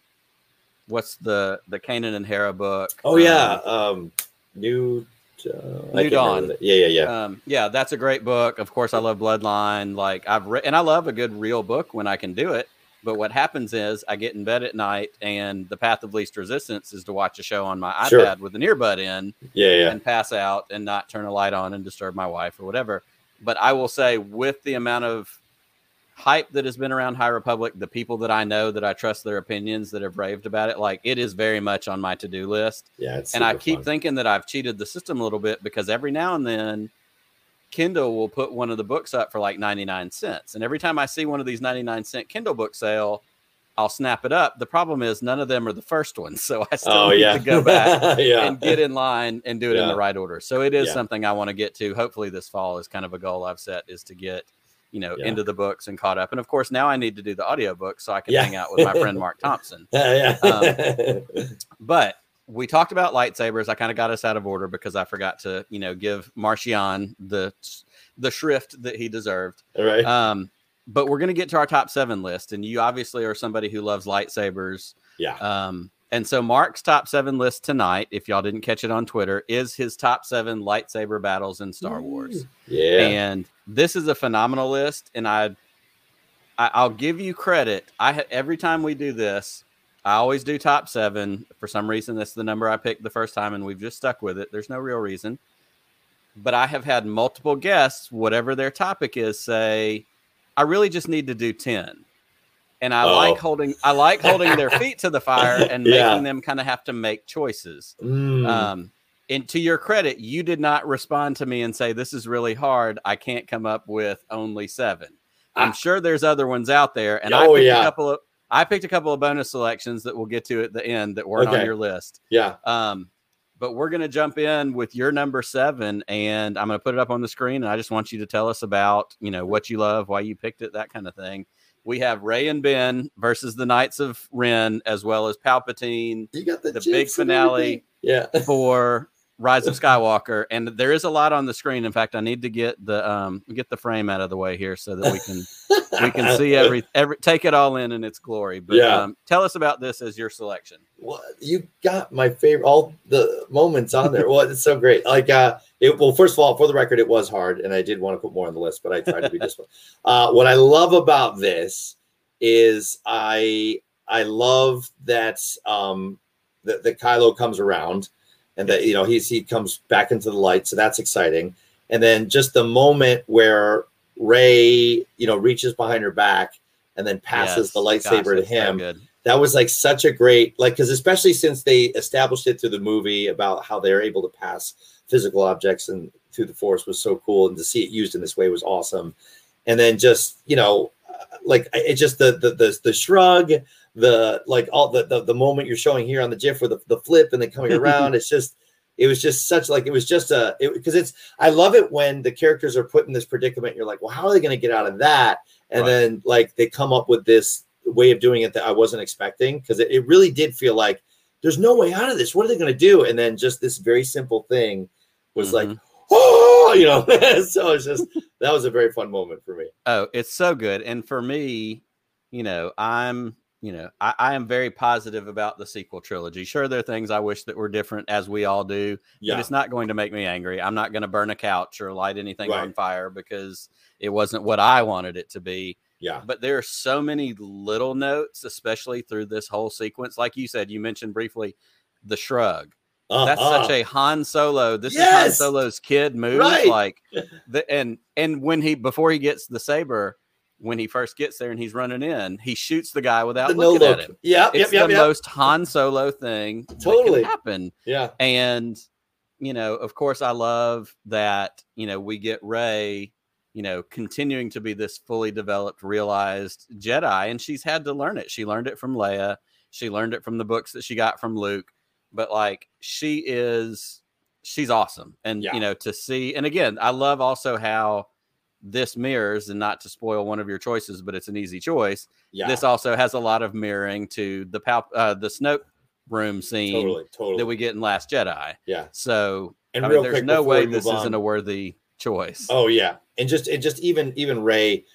[SPEAKER 1] what's the the Kanan and Hera book?
[SPEAKER 2] Oh
[SPEAKER 1] Um,
[SPEAKER 2] yeah, um, new. Uh,
[SPEAKER 1] New Dawn.
[SPEAKER 2] Yeah, yeah, yeah.
[SPEAKER 1] Um, yeah, that's a great book. Of course, I love Bloodline. Like I've read, and I love a good real book when I can do it. But what happens is I get in bed at night, and the path of least resistance is to watch a show on my iPad
[SPEAKER 2] Sure.
[SPEAKER 1] with an earbud in
[SPEAKER 2] yeah, yeah.
[SPEAKER 1] and pass out and not turn a light on and disturb my wife or whatever. But I will say, with the amount of hype that has been around High Republic, the people that I know that I trust their opinions that have raved about it, like it is very much on my to do list
[SPEAKER 2] Yeah,
[SPEAKER 1] and I keep
[SPEAKER 2] fun.
[SPEAKER 1] thinking that I've cheated the system a little bit because every now and then Kindle will put one of the books up for like 99 cents. And every time I see one of these 99 cent Kindle book sale, I'll snap it up. The problem is none of them are the first ones. So I still
[SPEAKER 2] Oh
[SPEAKER 1] need
[SPEAKER 2] yeah,
[SPEAKER 1] to go back
[SPEAKER 2] yeah,
[SPEAKER 1] and get in line and do it in the right order. So it is
[SPEAKER 2] Yeah.
[SPEAKER 1] something I want to get to. Hopefully this fall is kind of a goal I've set is to get, you know,
[SPEAKER 2] Yeah.
[SPEAKER 1] into the books and caught up. And of course now I need to do the audiobook so I can
[SPEAKER 2] Yeah.
[SPEAKER 1] hang out with my friend Mark Thompson.
[SPEAKER 2] yeah, yeah.
[SPEAKER 1] But we talked about lightsabers. I kind of got us out of order because I forgot to, you know, give Marchion the the shrift that he deserved.
[SPEAKER 2] All right.
[SPEAKER 1] Um, but we're gonna get to our top seven list, and you obviously are somebody who loves lightsabers.
[SPEAKER 2] yeah.
[SPEAKER 1] Um, and so Mark's top seven list tonight, if y'all didn't catch it on Twitter, is his top seven lightsaber battles in Star Wars.
[SPEAKER 2] Yeah.
[SPEAKER 1] And this is a phenomenal list, and I, I I'll give you credit. I every time we do this, I always do top seven. For some reason, that's the number I picked the first time, and we've just stuck with it. There's no real reason. But I have had multiple guests, whatever their topic is, say, I really just need to do ten. And I
[SPEAKER 2] Oh.
[SPEAKER 1] like holding I like holding their feet to the fire and
[SPEAKER 2] Yeah.
[SPEAKER 1] making them kind of have to make choices.
[SPEAKER 2] Mm.
[SPEAKER 1] Um, and to your credit, you did not respond to me and say, This is really hard. I can't come up with only seven. I'm
[SPEAKER 2] Ah.
[SPEAKER 1] sure there's other ones out there. And I
[SPEAKER 2] Oh,
[SPEAKER 1] picked
[SPEAKER 2] yeah.
[SPEAKER 1] a couple of I picked a couple of bonus selections that we'll get to at the end that weren't on your list.
[SPEAKER 2] yeah.
[SPEAKER 1] Um, but we're gonna jump in with your number seven, and I'm gonna put it up on the screen, and I just want you to tell us about you know what you love, why you picked it, that kind of thing. We have Rey and Ben versus the Knights of Ren, as well as Palpatine
[SPEAKER 2] You got the,
[SPEAKER 1] the big finale.
[SPEAKER 2] Yeah.
[SPEAKER 1] for Rise of Skywalker, and there is a lot on the screen. In fact, I need to get the um get the frame out of the way here so that we can we can see every every take it all in in its glory. But
[SPEAKER 2] Yeah.
[SPEAKER 1] um, tell us about this as your selection.
[SPEAKER 2] Well, you got my favorite all the moments on there. Well, it's so great. Like uh it well, first of all, for the record, it was hard and I did want to put more on the list, but I tried to be disciplined. Uh what I love about this is I I love that um that, that Kylo comes around and that you know he's he comes back into the light, so that's exciting. And then just the moment where Rey, you know, reaches behind her back and then passes the lightsaber
[SPEAKER 1] Gosh,
[SPEAKER 2] to
[SPEAKER 1] that's so
[SPEAKER 2] him that was like such a great like because especially since they established it through the movie about how they're able to pass physical objects and through the force was so cool and to see it used in this way was awesome. And then just you know uh, like it just the the the, the shrug the like all the, the the moment you're showing here on the gif with the, the flip and then coming around it's just it was just such like it was just a because it's i love it when the characters are put in this predicament you're like well how are they going to get out of that and
[SPEAKER 1] Right.
[SPEAKER 2] then like they come up with this way of doing it that I wasn't expecting because it, it really did feel like there's no way out of this. What are they going to do? And then just this very simple thing was
[SPEAKER 1] Mhm.
[SPEAKER 2] like, oh, you know. so it's just that was a very fun moment for me.
[SPEAKER 1] Oh, it's so good. And for me, you know, I'm, you know, I, I am very positive about the sequel trilogy. Sure, there are things I wish that were different, as we all do, but
[SPEAKER 2] Yeah,
[SPEAKER 1] it's not going to make me angry. I'm not going to burn a couch or light anything on fire because it wasn't what I wanted it to be.
[SPEAKER 2] yeah,
[SPEAKER 1] But there are so many little notes, especially through this whole sequence. Like you said, you mentioned briefly the shrug. That's such a Han Solo. This is Han
[SPEAKER 2] Uh-huh.
[SPEAKER 1] Solo's kid move.
[SPEAKER 2] Right.
[SPEAKER 1] Like the and and when he before he gets the saber, when he first gets there and he's running in, he shoots the guy without
[SPEAKER 2] the no
[SPEAKER 1] looking
[SPEAKER 2] look.
[SPEAKER 1] at him.
[SPEAKER 2] Yeah,
[SPEAKER 1] It's
[SPEAKER 2] yep, yep,
[SPEAKER 1] the
[SPEAKER 2] yep.
[SPEAKER 1] most Han Solo thing that
[SPEAKER 2] Totally.
[SPEAKER 1] can happen.
[SPEAKER 2] yeah,
[SPEAKER 1] And you know, of course, I love that. You know, we get Rey. You know, continuing to be this fully developed, realized Jedi, and she's had to learn it. She learned it from Leia. She learned it from the books that she got from Luke. But like, she is, she's awesome. And
[SPEAKER 2] Yeah.
[SPEAKER 1] you know, to see, and again, I love also how this mirrors, and not to spoil one of your choices, but it's an easy choice.
[SPEAKER 2] yeah.
[SPEAKER 1] This also has a lot of mirroring to the Pal- uh, the Snoke room scene
[SPEAKER 2] totally, totally.
[SPEAKER 1] that we get in Last Jedi.
[SPEAKER 2] yeah,
[SPEAKER 1] So
[SPEAKER 2] and
[SPEAKER 1] I
[SPEAKER 2] real
[SPEAKER 1] mean, there's no way this
[SPEAKER 2] on-
[SPEAKER 1] isn't a worthy choice.
[SPEAKER 2] Oh yeah, and just and just even even Rey,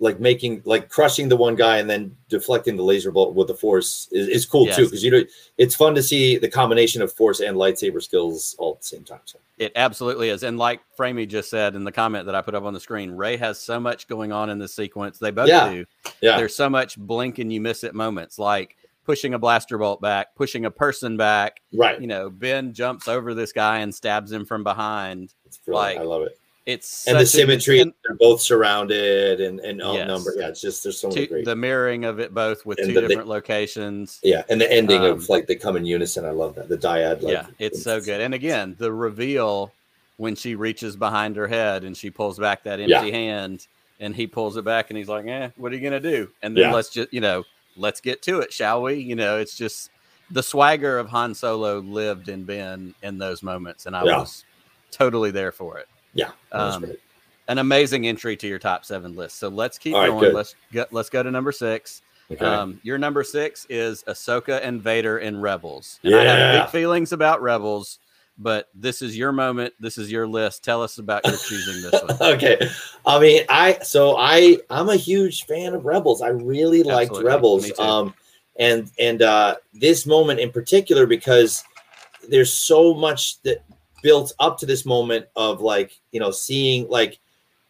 [SPEAKER 2] like making like crushing the one guy and then deflecting the laser bolt with the force is, is cool too because you know it's fun to see the combination of force and lightsaber skills all at the same time. So
[SPEAKER 1] It absolutely is. And like Framey just said in the comment that I put up on the screen, Rey has so much going on in this sequence. They both
[SPEAKER 2] Yeah.
[SPEAKER 1] do.
[SPEAKER 2] yeah,
[SPEAKER 1] There's so much blink and you miss it moments, like pushing a blaster bolt back, pushing a person back.
[SPEAKER 2] right.
[SPEAKER 1] You know, Ben jumps over this guy and stabs him from behind.
[SPEAKER 2] It's brilliant.
[SPEAKER 1] like,
[SPEAKER 2] I love it.
[SPEAKER 1] It's
[SPEAKER 2] And the
[SPEAKER 1] such a
[SPEAKER 2] symmetry,
[SPEAKER 1] and
[SPEAKER 2] they're both surrounded and and
[SPEAKER 1] Yes.
[SPEAKER 2] outnumbered. Yeah, it's just there's so many
[SPEAKER 1] two-
[SPEAKER 2] great.
[SPEAKER 1] the mirroring of it both with
[SPEAKER 2] And
[SPEAKER 1] two
[SPEAKER 2] the- the-
[SPEAKER 1] different locations.
[SPEAKER 2] yeah, and the ending
[SPEAKER 1] Um,
[SPEAKER 2] of like they come in unison. I love that the dyad. Like,
[SPEAKER 1] yeah, it's so good. And again, the reveal when she reaches behind her head and she pulls back that empty
[SPEAKER 2] Yeah.
[SPEAKER 1] hand and he pulls it back and he's like, eh, what are you going to do? And then
[SPEAKER 2] Yeah.
[SPEAKER 1] let's just, you know, let's get to it, shall we? You know, it's just the swagger of Han Solo lived in Ben in those moments. And I
[SPEAKER 2] Yeah.
[SPEAKER 1] was totally there for it.
[SPEAKER 2] Yeah,
[SPEAKER 1] Um. An amazing entry to your top seven list. So let's keep
[SPEAKER 2] right,
[SPEAKER 1] going.
[SPEAKER 2] good.
[SPEAKER 1] Let's go, let's go to number six.
[SPEAKER 2] Okay.
[SPEAKER 1] Um, your number six is Ahsoka and Vader in Rebels. And I have
[SPEAKER 2] Yeah.
[SPEAKER 1] big feelings about Rebels, but this is your moment. This is your list. Tell us about your choosing this one.
[SPEAKER 2] okay i mean i so i i'm a huge fan of rebels i really liked
[SPEAKER 1] Absolutely.
[SPEAKER 2] rebels um and and uh this moment in particular because there's so much that built up to this moment of like you know seeing like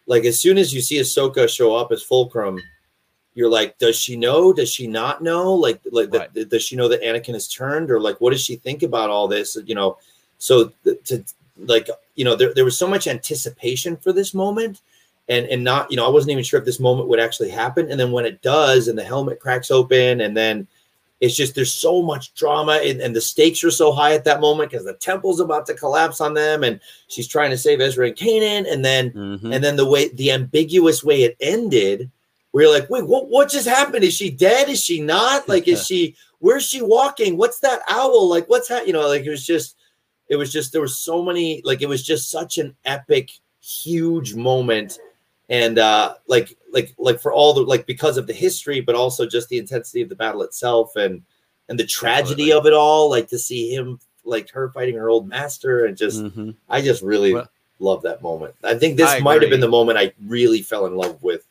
[SPEAKER 2] like as soon as you see Ahsoka show up as Fulcrum, you're like, does she know? Does she not know? Like, like
[SPEAKER 1] Right.
[SPEAKER 2] that does she know that Anakin has turned, or like, what does she think about all this? You know, so th- to like, you know, there, there was so much anticipation for this moment, and and not, you know, I wasn't even sure if this moment would actually happen, and then when it does, and the helmet cracks open, and then it's just there's so much drama and, and the stakes are so high at that moment because the temple's about to collapse on them and she's trying to save Ezra and Kanan, and then
[SPEAKER 1] Mhm.
[SPEAKER 2] and then the way the ambiguous way it ended where you're like wait what what just happened? Is she dead? Is she not? Like is she where's she walking? What's that owl? Like what's that you know like it was just it was just there was so many like it was just such an epic huge moment. And uh like like like for all the like because of the history but also just the intensity of the battle itself and and the tragedy
[SPEAKER 1] Absolutely.
[SPEAKER 2] of it all like to see him like her fighting her old master and just
[SPEAKER 1] Mhm.
[SPEAKER 2] i just really
[SPEAKER 1] Well-
[SPEAKER 2] love that moment i think this
[SPEAKER 1] I
[SPEAKER 2] might have been the moment i really fell in love with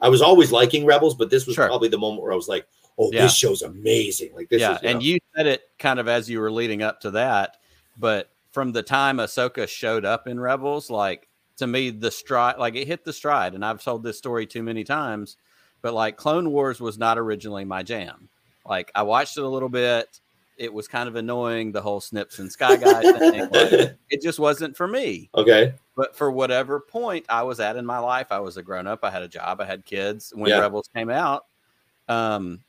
[SPEAKER 2] i was always liking rebels but this was
[SPEAKER 1] Sure.
[SPEAKER 2] probably the moment where i was like oh
[SPEAKER 1] Yeah.
[SPEAKER 2] this show's amazing like this
[SPEAKER 1] yeah,
[SPEAKER 2] is you
[SPEAKER 1] and
[SPEAKER 2] know,
[SPEAKER 1] you said it kind of as you were leading up to that, but from the time Ahsoka showed up in Rebels, like to me, the stride, like it hit the stride, and I've told this story too many times, but like Clone Wars was not originally my jam. Like I watched it a little bit, it was kind of annoying the whole Snips and Sky Guy thing. It just wasn't for me.
[SPEAKER 2] okay
[SPEAKER 1] But for whatever point I was at in my life, I was a grown up. I had a job. I had kids when
[SPEAKER 2] Yeah.
[SPEAKER 1] Rebels came out. Um,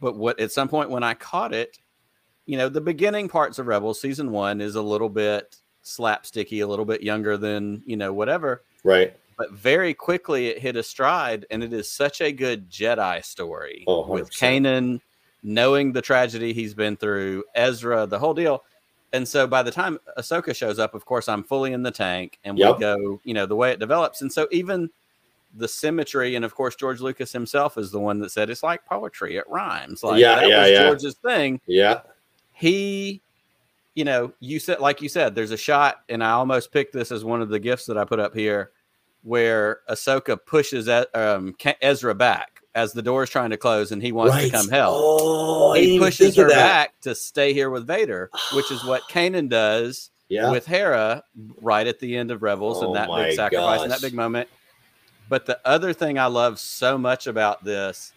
[SPEAKER 1] but what at some point when I caught it, you know, the beginning parts of Rebels season one is a little bit slapsticky, a little bit younger than you know whatever.
[SPEAKER 2] right
[SPEAKER 1] But very quickly it hit a stride, and it is such a good Jedi story
[SPEAKER 2] Oh,
[SPEAKER 1] with
[SPEAKER 2] 100%.
[SPEAKER 1] Kanan knowing the tragedy he's been through, Ezra, the whole deal. And so by the time Ahsoka shows up, of course, I'm fully in the tank, and
[SPEAKER 2] Yep.
[SPEAKER 1] we go, you know, the way it develops. And so even the symmetry, and of course George Lucas himself is the one that said it's like poetry, it rhymes. Like
[SPEAKER 2] Yeah,
[SPEAKER 1] that
[SPEAKER 2] yeah,
[SPEAKER 1] was
[SPEAKER 2] yeah.
[SPEAKER 1] George's thing.
[SPEAKER 2] Yeah.
[SPEAKER 1] He, you know, you said like you said, there's a shot, and I almost picked this as one of the gifts that I put up here, where Ahsoka pushes um, Ezra back as the door is trying to close, and he wants to come help.
[SPEAKER 2] Oh,
[SPEAKER 1] he pushes her back to stay here with Vader, which is what Kanan does
[SPEAKER 2] Yeah.
[SPEAKER 1] with Hera right at the end of Rebels
[SPEAKER 2] Oh
[SPEAKER 1] and that big sacrifice and that big moment. But the other thing I love so much about this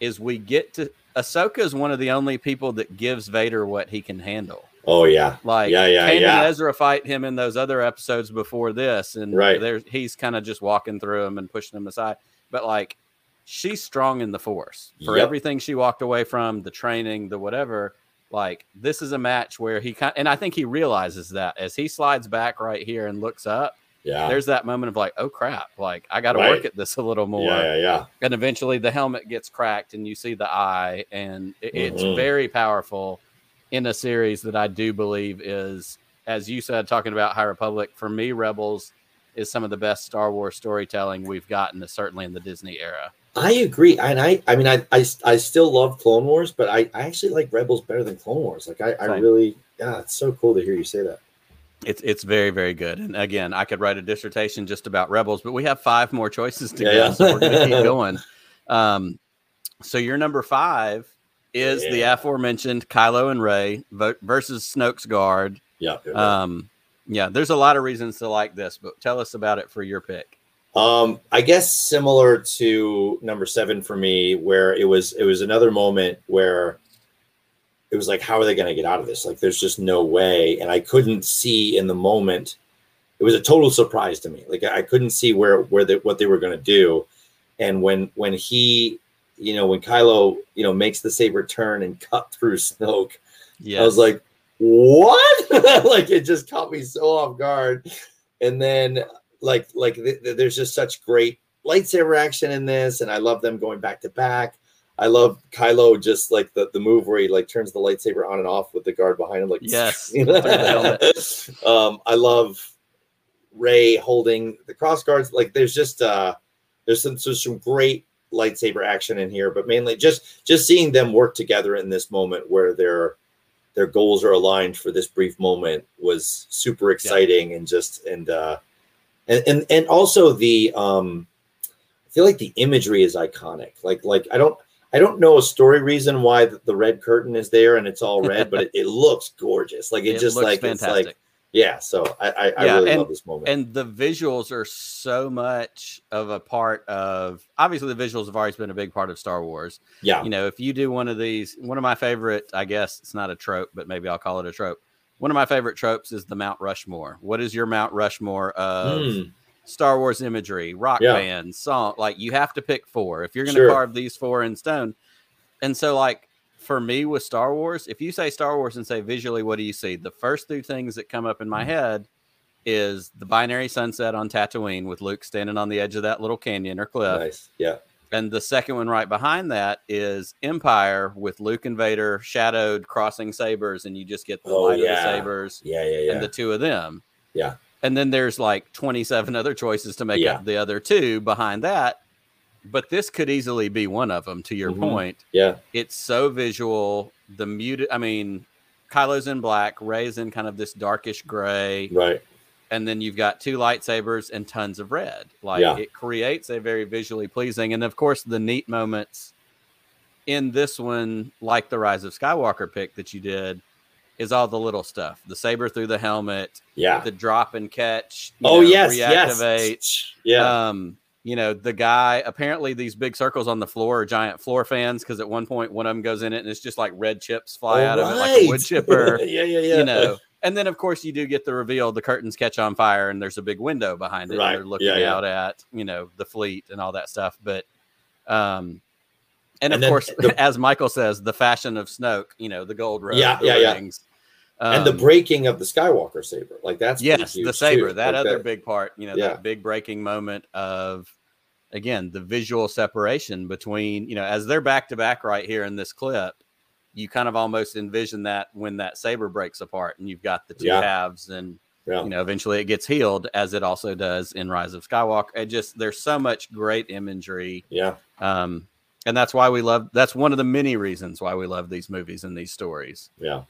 [SPEAKER 1] is we get to Ahsoka is one of the only people that gives Vader what he can handle.
[SPEAKER 2] Oh yeah.
[SPEAKER 1] Like
[SPEAKER 2] Yeah, yeah, yeah.
[SPEAKER 1] and Ezra fight him in those other episodes before this, and
[SPEAKER 2] Right.
[SPEAKER 1] there he's kind of just walking through him and pushing him aside. But like she's strong in the force for
[SPEAKER 2] Yep.
[SPEAKER 1] everything she walked away from, the training, the whatever. Like this is a match where he kind and I think he realizes that as he slides back right here and looks up,
[SPEAKER 2] Yeah.
[SPEAKER 1] there's that moment of like, oh crap, like I got to
[SPEAKER 2] Right.
[SPEAKER 1] work at this a little more.
[SPEAKER 2] yeah, yeah, yeah.
[SPEAKER 1] And eventually the helmet gets cracked and you see the eye, and it- it's
[SPEAKER 2] Mhm.
[SPEAKER 1] very powerful in a series that I do believe is, as you said, talking about High Republic. For me, Rebels is some of the best Star Wars storytelling we've gotten, certainly in the Disney era.
[SPEAKER 2] I agree. And I I mean I I, I still love Clone Wars, but I, I actually like Rebels better than Clone Wars. Like I, I really yeah, it's so cool to hear you say that.
[SPEAKER 1] It's it's very very good. And again, I could write a dissertation just about Rebels, but we have five more choices to
[SPEAKER 2] Yeah,
[SPEAKER 1] go,
[SPEAKER 2] yeah.
[SPEAKER 1] so we're going to keep going. Um, so your number five is the aforementioned Kylo and Rey versus Snoke's guard.
[SPEAKER 2] Yeah. yeah, yeah.
[SPEAKER 1] Um, yeah, there's a lot of reasons to like this, but tell us about it for your pick.
[SPEAKER 2] Um, I guess similar to number seven for me, where it was it was another moment where it was like, how are they going to get out of this? Like, there's just no way, and I couldn't see in the moment. It was a total surprise to me. Like, I couldn't see where where they, what they were going to do, and when when he, you know, when Kylo, you know, makes the saber turn and cut through Snoke,
[SPEAKER 1] Yeah,
[SPEAKER 2] I was like, what? like it just caught me so off guard. And then like like th- th- there's just such great lightsaber action in this, and I love them going back to back. I love Kylo just like the, the move where he like turns the lightsaber on and off with the guard behind him, like
[SPEAKER 1] Yes,
[SPEAKER 2] you
[SPEAKER 1] through the helmet.
[SPEAKER 2] um, I love Rey holding the cross guards. Like there's just uh there's some there's some great lightsaber action in here, but mainly just just seeing them work together in this moment where their their goals are aligned for this brief moment was super exciting and just and uh and and and also the um I feel like the imagery is iconic. Like like I don't I don't know a story reason why the, the red curtain is there and it's all red, but it, it looks gorgeous. Like it, just
[SPEAKER 1] looks
[SPEAKER 2] like
[SPEAKER 1] fantastic.
[SPEAKER 2] it's like yeah. So I I, I
[SPEAKER 1] Yeah,
[SPEAKER 2] really
[SPEAKER 1] and-
[SPEAKER 2] love this moment.
[SPEAKER 1] and the visuals are so much of a part of. Obviously, the visuals have always been a big part of Star Wars.
[SPEAKER 2] yeah,
[SPEAKER 1] you know, if you do one of these, one of my favorite, I guess it's not a trope, but maybe I'll call it a trope. One of my favorite tropes is the Mount Rushmore. What is your Mount Rushmore of
[SPEAKER 2] Mm,
[SPEAKER 1] Star Wars imagery, rock
[SPEAKER 2] Yeah.
[SPEAKER 1] bands, song? Like you have to pick four if you're going to
[SPEAKER 2] Sure.
[SPEAKER 1] carve these four in stone. And so, like for me with Star Wars, if you say Star Wars and say visually, what do you see? The first two things that come up in
[SPEAKER 2] Mm.
[SPEAKER 1] my head is the binary sunset on Tatooine with Luke standing on the edge of that little canyon or cliff.
[SPEAKER 2] nice. Yeah,
[SPEAKER 1] And the second one right behind that is Empire with Luke and Vader shadowed crossing sabers, and you just get the
[SPEAKER 2] Oh,
[SPEAKER 1] light of the sabers
[SPEAKER 2] yeah, yeah, yeah.
[SPEAKER 1] and the two of them.
[SPEAKER 2] Yeah.
[SPEAKER 1] And then there's like 27 other choices to make
[SPEAKER 2] Yeah.
[SPEAKER 1] up the other two behind that. But this could easily be one of them, to your
[SPEAKER 2] Mhm.
[SPEAKER 1] point.
[SPEAKER 2] yeah,
[SPEAKER 1] It's so visual. The muted, I mean, Kylo's in black, Rey's in kind of this darkish gray
[SPEAKER 2] right.
[SPEAKER 1] and then you've got two lightsabers and tons of red. Like
[SPEAKER 2] Yeah.
[SPEAKER 1] it creates a very visually pleasing, and of course the neat moments in this one, like the Rise of Skywalker pick that you did, is all the little stuff: the saber through the helmet,
[SPEAKER 2] Yeah.
[SPEAKER 1] the drop and catch.
[SPEAKER 2] oh
[SPEAKER 1] know,
[SPEAKER 2] yes,
[SPEAKER 1] reactivate.
[SPEAKER 2] yes. Yeah.
[SPEAKER 1] Um, you know, the guy apparently these big circles on the floor are giant floor fans because at one point one of them goes in it and it's just like red chips fly out of it like a wood chipper
[SPEAKER 2] yeah, yeah, yeah.
[SPEAKER 1] you know. And then, of course, you do get the reveal: the curtains catch on fire, and there's a big window behind it.
[SPEAKER 2] Right.
[SPEAKER 1] They're looking
[SPEAKER 2] Yeah, yeah.
[SPEAKER 1] out at you know the fleet and all that stuff. But, um, and,
[SPEAKER 2] And
[SPEAKER 1] of course,
[SPEAKER 2] the-
[SPEAKER 1] as Michael says, the fashion of Snoke, you know, the gold robe,
[SPEAKER 2] Yeah,
[SPEAKER 1] the
[SPEAKER 2] yeah, yeah.
[SPEAKER 1] Rings.
[SPEAKER 2] and the
[SPEAKER 1] Um,
[SPEAKER 2] breaking of the Skywalker saber, like that's
[SPEAKER 1] yes, the saber,
[SPEAKER 2] too.
[SPEAKER 1] that
[SPEAKER 2] Like
[SPEAKER 1] other big part, you know,
[SPEAKER 2] Yeah.
[SPEAKER 1] that big breaking moment of again the visual separation between you know as they're back to back right here in this clip. You kind of almost envision that when that saber breaks apart and you've got the two
[SPEAKER 2] Yeah.
[SPEAKER 1] halves and
[SPEAKER 2] Yeah.
[SPEAKER 1] You know, eventually it gets healed, as it also does in Rise of Skywalker. It just there's so much great imagery.
[SPEAKER 2] Yeah.
[SPEAKER 1] Um, and that's why we love. That's one of the many reasons why we love these movies and these stories.
[SPEAKER 2] Yeah.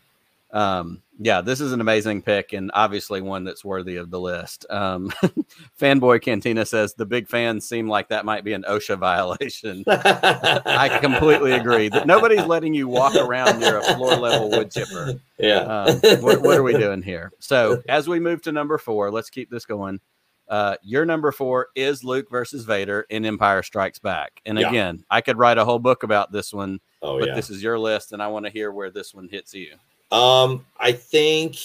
[SPEAKER 1] Um, yeah, this is an amazing pick and obviously one that's worthy of the list. Um, Fanboy Cantina says the big fans seem like that might be an OSHA violation. I completely agree that nobody's letting you walk around near a floor level wood chipper.
[SPEAKER 2] Yeah.
[SPEAKER 1] Um, what, what are we doing here? So, as we move to number four, let's keep this going. Uh, your number four is Luke versus Vader in Empire Strikes Back. And
[SPEAKER 2] Yeah.
[SPEAKER 1] again, I could write a whole book about this one,
[SPEAKER 2] oh
[SPEAKER 1] but
[SPEAKER 2] yeah.
[SPEAKER 1] this is your list, and I want to hear where this one hits you.
[SPEAKER 2] Um, I think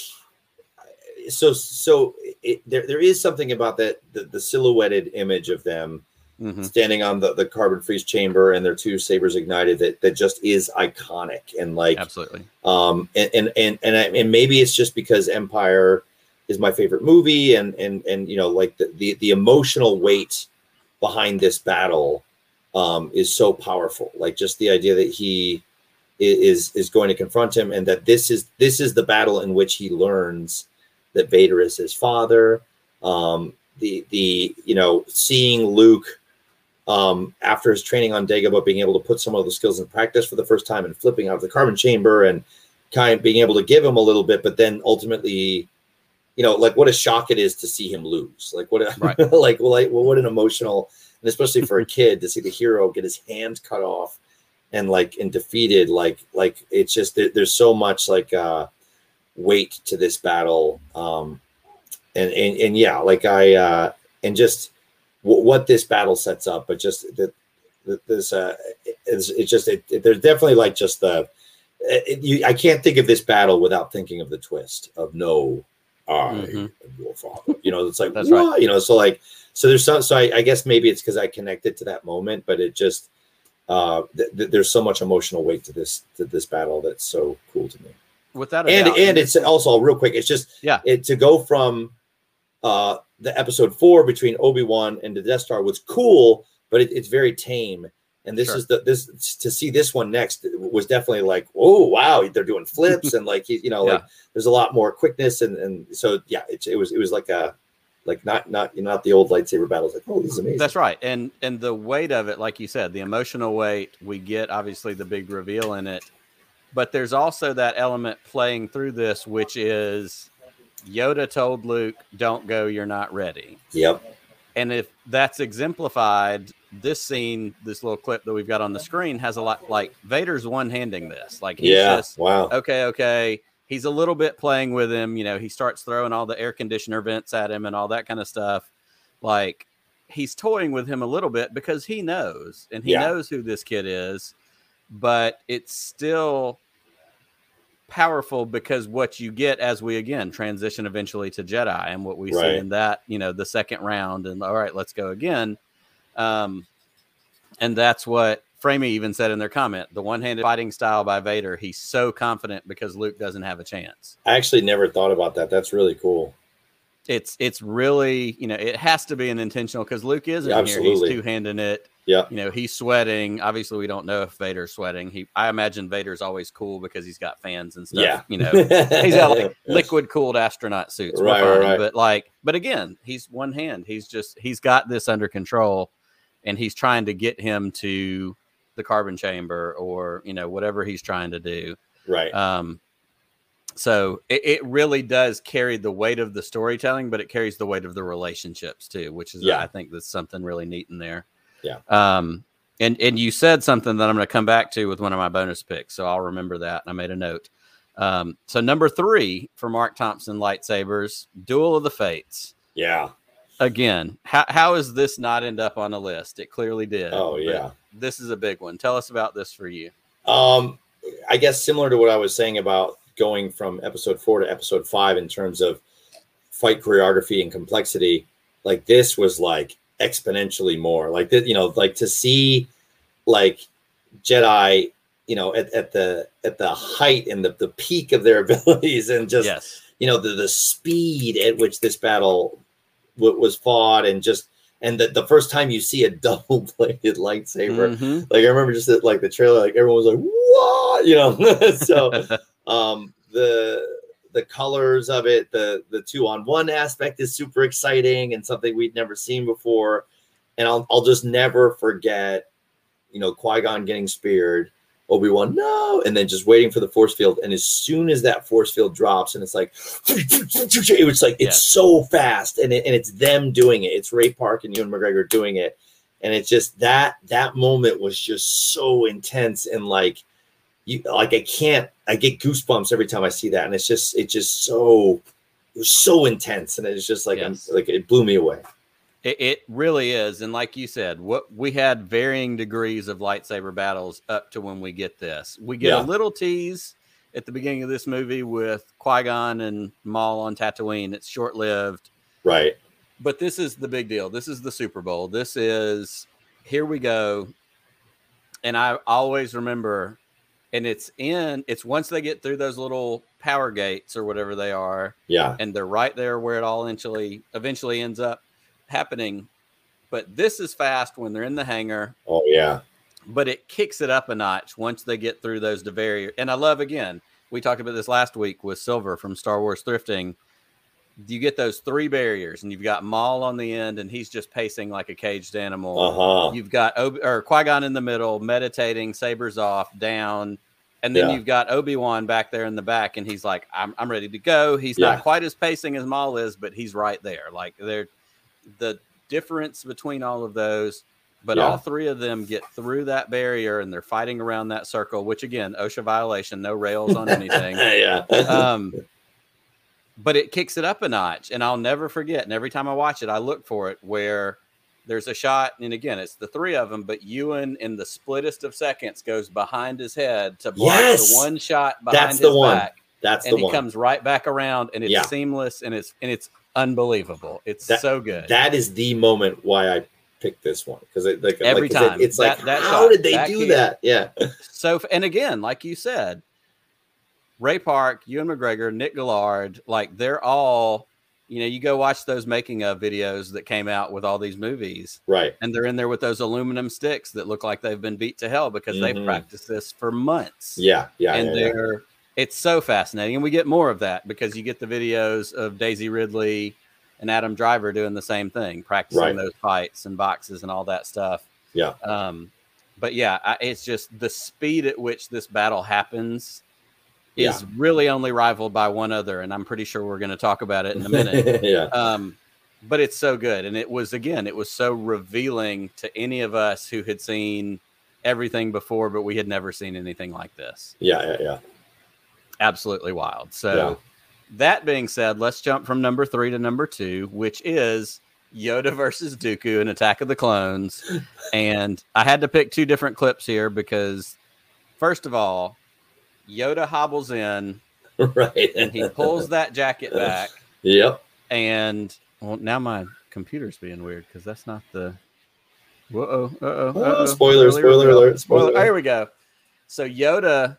[SPEAKER 2] so. So it, there, there is something about that the, the silhouetted image of them
[SPEAKER 1] Mhm.
[SPEAKER 2] standing on the, the carbon freeze chamber and their two sabers ignited that that just is iconic and like
[SPEAKER 1] Absolutely.
[SPEAKER 2] um and and and and, I, and maybe it's just because Empire is my favorite movie and and and you know like the the, the emotional weight behind this battle um is so powerful like just the idea that he is is going to confront him and that this is this is the battle in which he learns that Vader is his father um the the you know seeing Luke um, after his training on Dagobah, being able to put some of the skills in practice for the first time and flipping out of the carbon chamber and kind of being able to give him a little bit, but then ultimately, you know, like what a shock it is to see him lose. Like what, a,
[SPEAKER 1] Right.
[SPEAKER 2] like, well, like, well, what an emotional, and especially for a kid to see the hero get his hand cut off and like and defeated. Like, like it's just there, there's so much like uh, weight to this battle. Um, and and and yeah, like I uh, and just w- what this battle sets up, but just that this uh, it's, it's just it, it- there's definitely like just the it, you, I can't think of this battle without thinking of the twist of no, I
[SPEAKER 1] Mhm.
[SPEAKER 2] am your father. You know, it's like
[SPEAKER 1] That's
[SPEAKER 2] what?
[SPEAKER 1] right.
[SPEAKER 2] You know, so like so there's some so I, I guess maybe it's because I connected to that moment, but it just uh th- th- there's so much emotional weight to this to this battle that's so cool to me
[SPEAKER 1] Without
[SPEAKER 2] and
[SPEAKER 1] doubt.
[SPEAKER 2] and it's also real quick. It's just
[SPEAKER 1] Yeah.
[SPEAKER 2] it to go from uh the episode four between Obi Wan and the Death Star was cool, but it, it's very tame. And this
[SPEAKER 1] Sure.
[SPEAKER 2] is the this to see this one next was definitely like, oh wow, they're doing flips and like you know
[SPEAKER 1] Yeah.
[SPEAKER 2] like there's a lot more quickness and and so yeah, it, it was it was like a like not not you know, not the old lightsaber battles like oh this is amazing.
[SPEAKER 1] That's right. And and the weight of it, like you said, the emotional weight, we get obviously the big reveal in it. But there's also that element playing through this, which is Yoda told Luke, Don't go, you're not ready.
[SPEAKER 2] Yep.
[SPEAKER 1] And if that's exemplified, this scene, this little clip that we've got on the screen has a lot like Vader's one handing this. Like he's
[SPEAKER 2] Yeah.
[SPEAKER 1] just
[SPEAKER 2] Wow.
[SPEAKER 1] okay, okay. He's a little bit playing with him. You know, he starts throwing all the air conditioner vents at him and all that kind of stuff. Like he's toying with him a little bit because he knows and he
[SPEAKER 2] Yeah.
[SPEAKER 1] knows who this kid is, but it's still powerful because what you get as we again transition eventually to Jedi and what we
[SPEAKER 2] Right.
[SPEAKER 1] see in that, you know, the second round and all right, let's go again. Um, and that's what Framey even said in their comment the one handed fighting style by Vader. He's so confident because Luke doesn't have a chance.
[SPEAKER 2] I actually never thought about that. That's really cool.
[SPEAKER 1] It's it's really you know it has to be an intentional because Luke isn't
[SPEAKER 2] Yeah,
[SPEAKER 1] here. He's two handing it.
[SPEAKER 2] Yeah.
[SPEAKER 1] You know he's sweating. Obviously, we don't know if Vader's sweating. He I imagine Vader's always cool because he's got fans and stuff.
[SPEAKER 2] Yeah.
[SPEAKER 1] You know he's got like liquid cooled astronaut suits.
[SPEAKER 2] Right, right, right.
[SPEAKER 1] But like, but again, he's one hand. He's just he's got this under control, and he's trying to get him to the carbon chamber or you know whatever he's trying to do.
[SPEAKER 2] right.
[SPEAKER 1] Um, so it, it really does carry the weight of the storytelling, but it carries the weight of the relationships too, which is
[SPEAKER 2] Yeah.
[SPEAKER 1] I think that's something really neat in there.
[SPEAKER 2] Yeah.
[SPEAKER 1] Um, and and you said something that I'm going to come back to with one of my bonus picks, so I'll remember that. I made a note. Um, so number three for Mark Thompson lightsabers, Duel of the Fates.
[SPEAKER 2] yeah.
[SPEAKER 1] Again, how how does this not end up on the list? It clearly did.
[SPEAKER 2] Oh yeah.
[SPEAKER 1] this is a big one. Tell us about this for you.
[SPEAKER 2] Um, I guess similar to what I was saying about going from episode four to episode five in terms of fight choreography and complexity, like this was like exponentially more. Like that, you know, like to see like Jedi, you know, at, at the at the height and the, the peak of their abilities and just
[SPEAKER 1] yes.
[SPEAKER 2] you know the the speed at which this battle w- was fought and just and the, the first time you see a double bladed lightsaber
[SPEAKER 1] Mhm.
[SPEAKER 2] like I remember just that, like the trailer, like everyone was like, "What?" You know. so um, the the colors of it, the the two on one aspect is super exciting and something we'd never seen before. And I'll I'll just never forget, you know, Qui Gon getting speared, Obi Wan no, and then just waiting for the force field. And as soon as that force field drops, and it's like, it was like it's so fast, and it, and it's them doing it. It's Ray Park and Ewan McGregor doing it, and it's just that that moment was just so intense and like you like I can't I get goosebumps every time I see that, and it's just it's just so it was so intense, and it's just like yes. like it blew me away.
[SPEAKER 1] It, it, really is, and like you said, what we had varying degrees of lightsaber battles up to when we get this. We get yeah. a little tease at the beginning of this movie with Qui Gon and Maul on Tatooine. It's short lived,
[SPEAKER 2] right?
[SPEAKER 1] But this is the big deal. This is the Super Bowl. This is here we go. And I always remember and it's in it's once they get through those little power gates or whatever they are
[SPEAKER 2] yeah
[SPEAKER 1] and they're right there where it all eventually eventually ends up happening but this is fast when they're in the hangar
[SPEAKER 2] oh yeah
[SPEAKER 1] but it kicks it up a notch once they get through those barrier and i love again we talked about this last week with silver from star wars thrifting you get those three barriers, and you've got Maul on the end, and he's just pacing like a caged animal.
[SPEAKER 2] Uh-huh.
[SPEAKER 1] You've got Ob- or Qui Gon in the middle, meditating, sabers off, down, and then yeah. you've got Obi Wan back there in the back, and he's like, "I'm I'm ready to go." He's yeah. not quite as pacing as Maul is, but he's right there. Like they're the difference between all of those. But yeah. all three of them get through that barrier and they're fighting around that circle, which again, OSHA violation, no rails on anything.
[SPEAKER 2] yeah.
[SPEAKER 1] um, but it kicks it up a notch and i'll never forget and every time i watch it i look for it where there's a shot and again it's the three of them but ewan in the splittest of seconds goes behind his head to block yes! the one shot behind
[SPEAKER 2] That's
[SPEAKER 1] his
[SPEAKER 2] the one.
[SPEAKER 1] back
[SPEAKER 2] That's
[SPEAKER 1] and
[SPEAKER 2] the
[SPEAKER 1] he comes right back around and it's yeah. seamless and it's and it's unbelievable it's
[SPEAKER 2] that,
[SPEAKER 1] so good
[SPEAKER 2] that is the moment why i picked this one because it like
[SPEAKER 1] every
[SPEAKER 2] like,
[SPEAKER 1] time
[SPEAKER 2] it, it's that, like that how shot, did they do that yeah
[SPEAKER 1] so and again like you said Ray Park, Ewan McGregor, Nick Gillard, like they're all, you know, you go watch those making of videos that came out with all these movies.
[SPEAKER 2] Right.
[SPEAKER 1] And they're in there with those aluminum sticks that look like they've been beat to hell because mm-hmm. they've practiced this for months.
[SPEAKER 2] Yeah. Yeah.
[SPEAKER 1] And
[SPEAKER 2] yeah,
[SPEAKER 1] they're, yeah. It's so fascinating. And we get more of that because you get the videos of Daisy Ridley and Adam Driver doing the same thing, practicing right. those fights and boxes and all that stuff.
[SPEAKER 2] Yeah.
[SPEAKER 1] Um, but yeah, I, it's just the speed at which this battle happens is yeah. really only rivaled by one other, and I'm pretty sure we're going to talk about it in a minute.
[SPEAKER 2] yeah.
[SPEAKER 1] Um, but it's so good, and it was again, it was so revealing to any of us who had seen everything before, but we had never seen anything like this.
[SPEAKER 2] Yeah, yeah, yeah.
[SPEAKER 1] Absolutely wild. So, yeah. that being said, let's jump from number three to number two, which is Yoda versus Dooku in Attack of the Clones. and I had to pick two different clips here because, first of all, Yoda hobbles in,
[SPEAKER 2] right,
[SPEAKER 1] and he pulls that jacket back.
[SPEAKER 2] Yep.
[SPEAKER 1] And well, now my computer's being weird because that's not the. Whoa! Uh oh!
[SPEAKER 2] Spoiler! Spoiler alert! Spoiler!
[SPEAKER 1] Well, here we go. So Yoda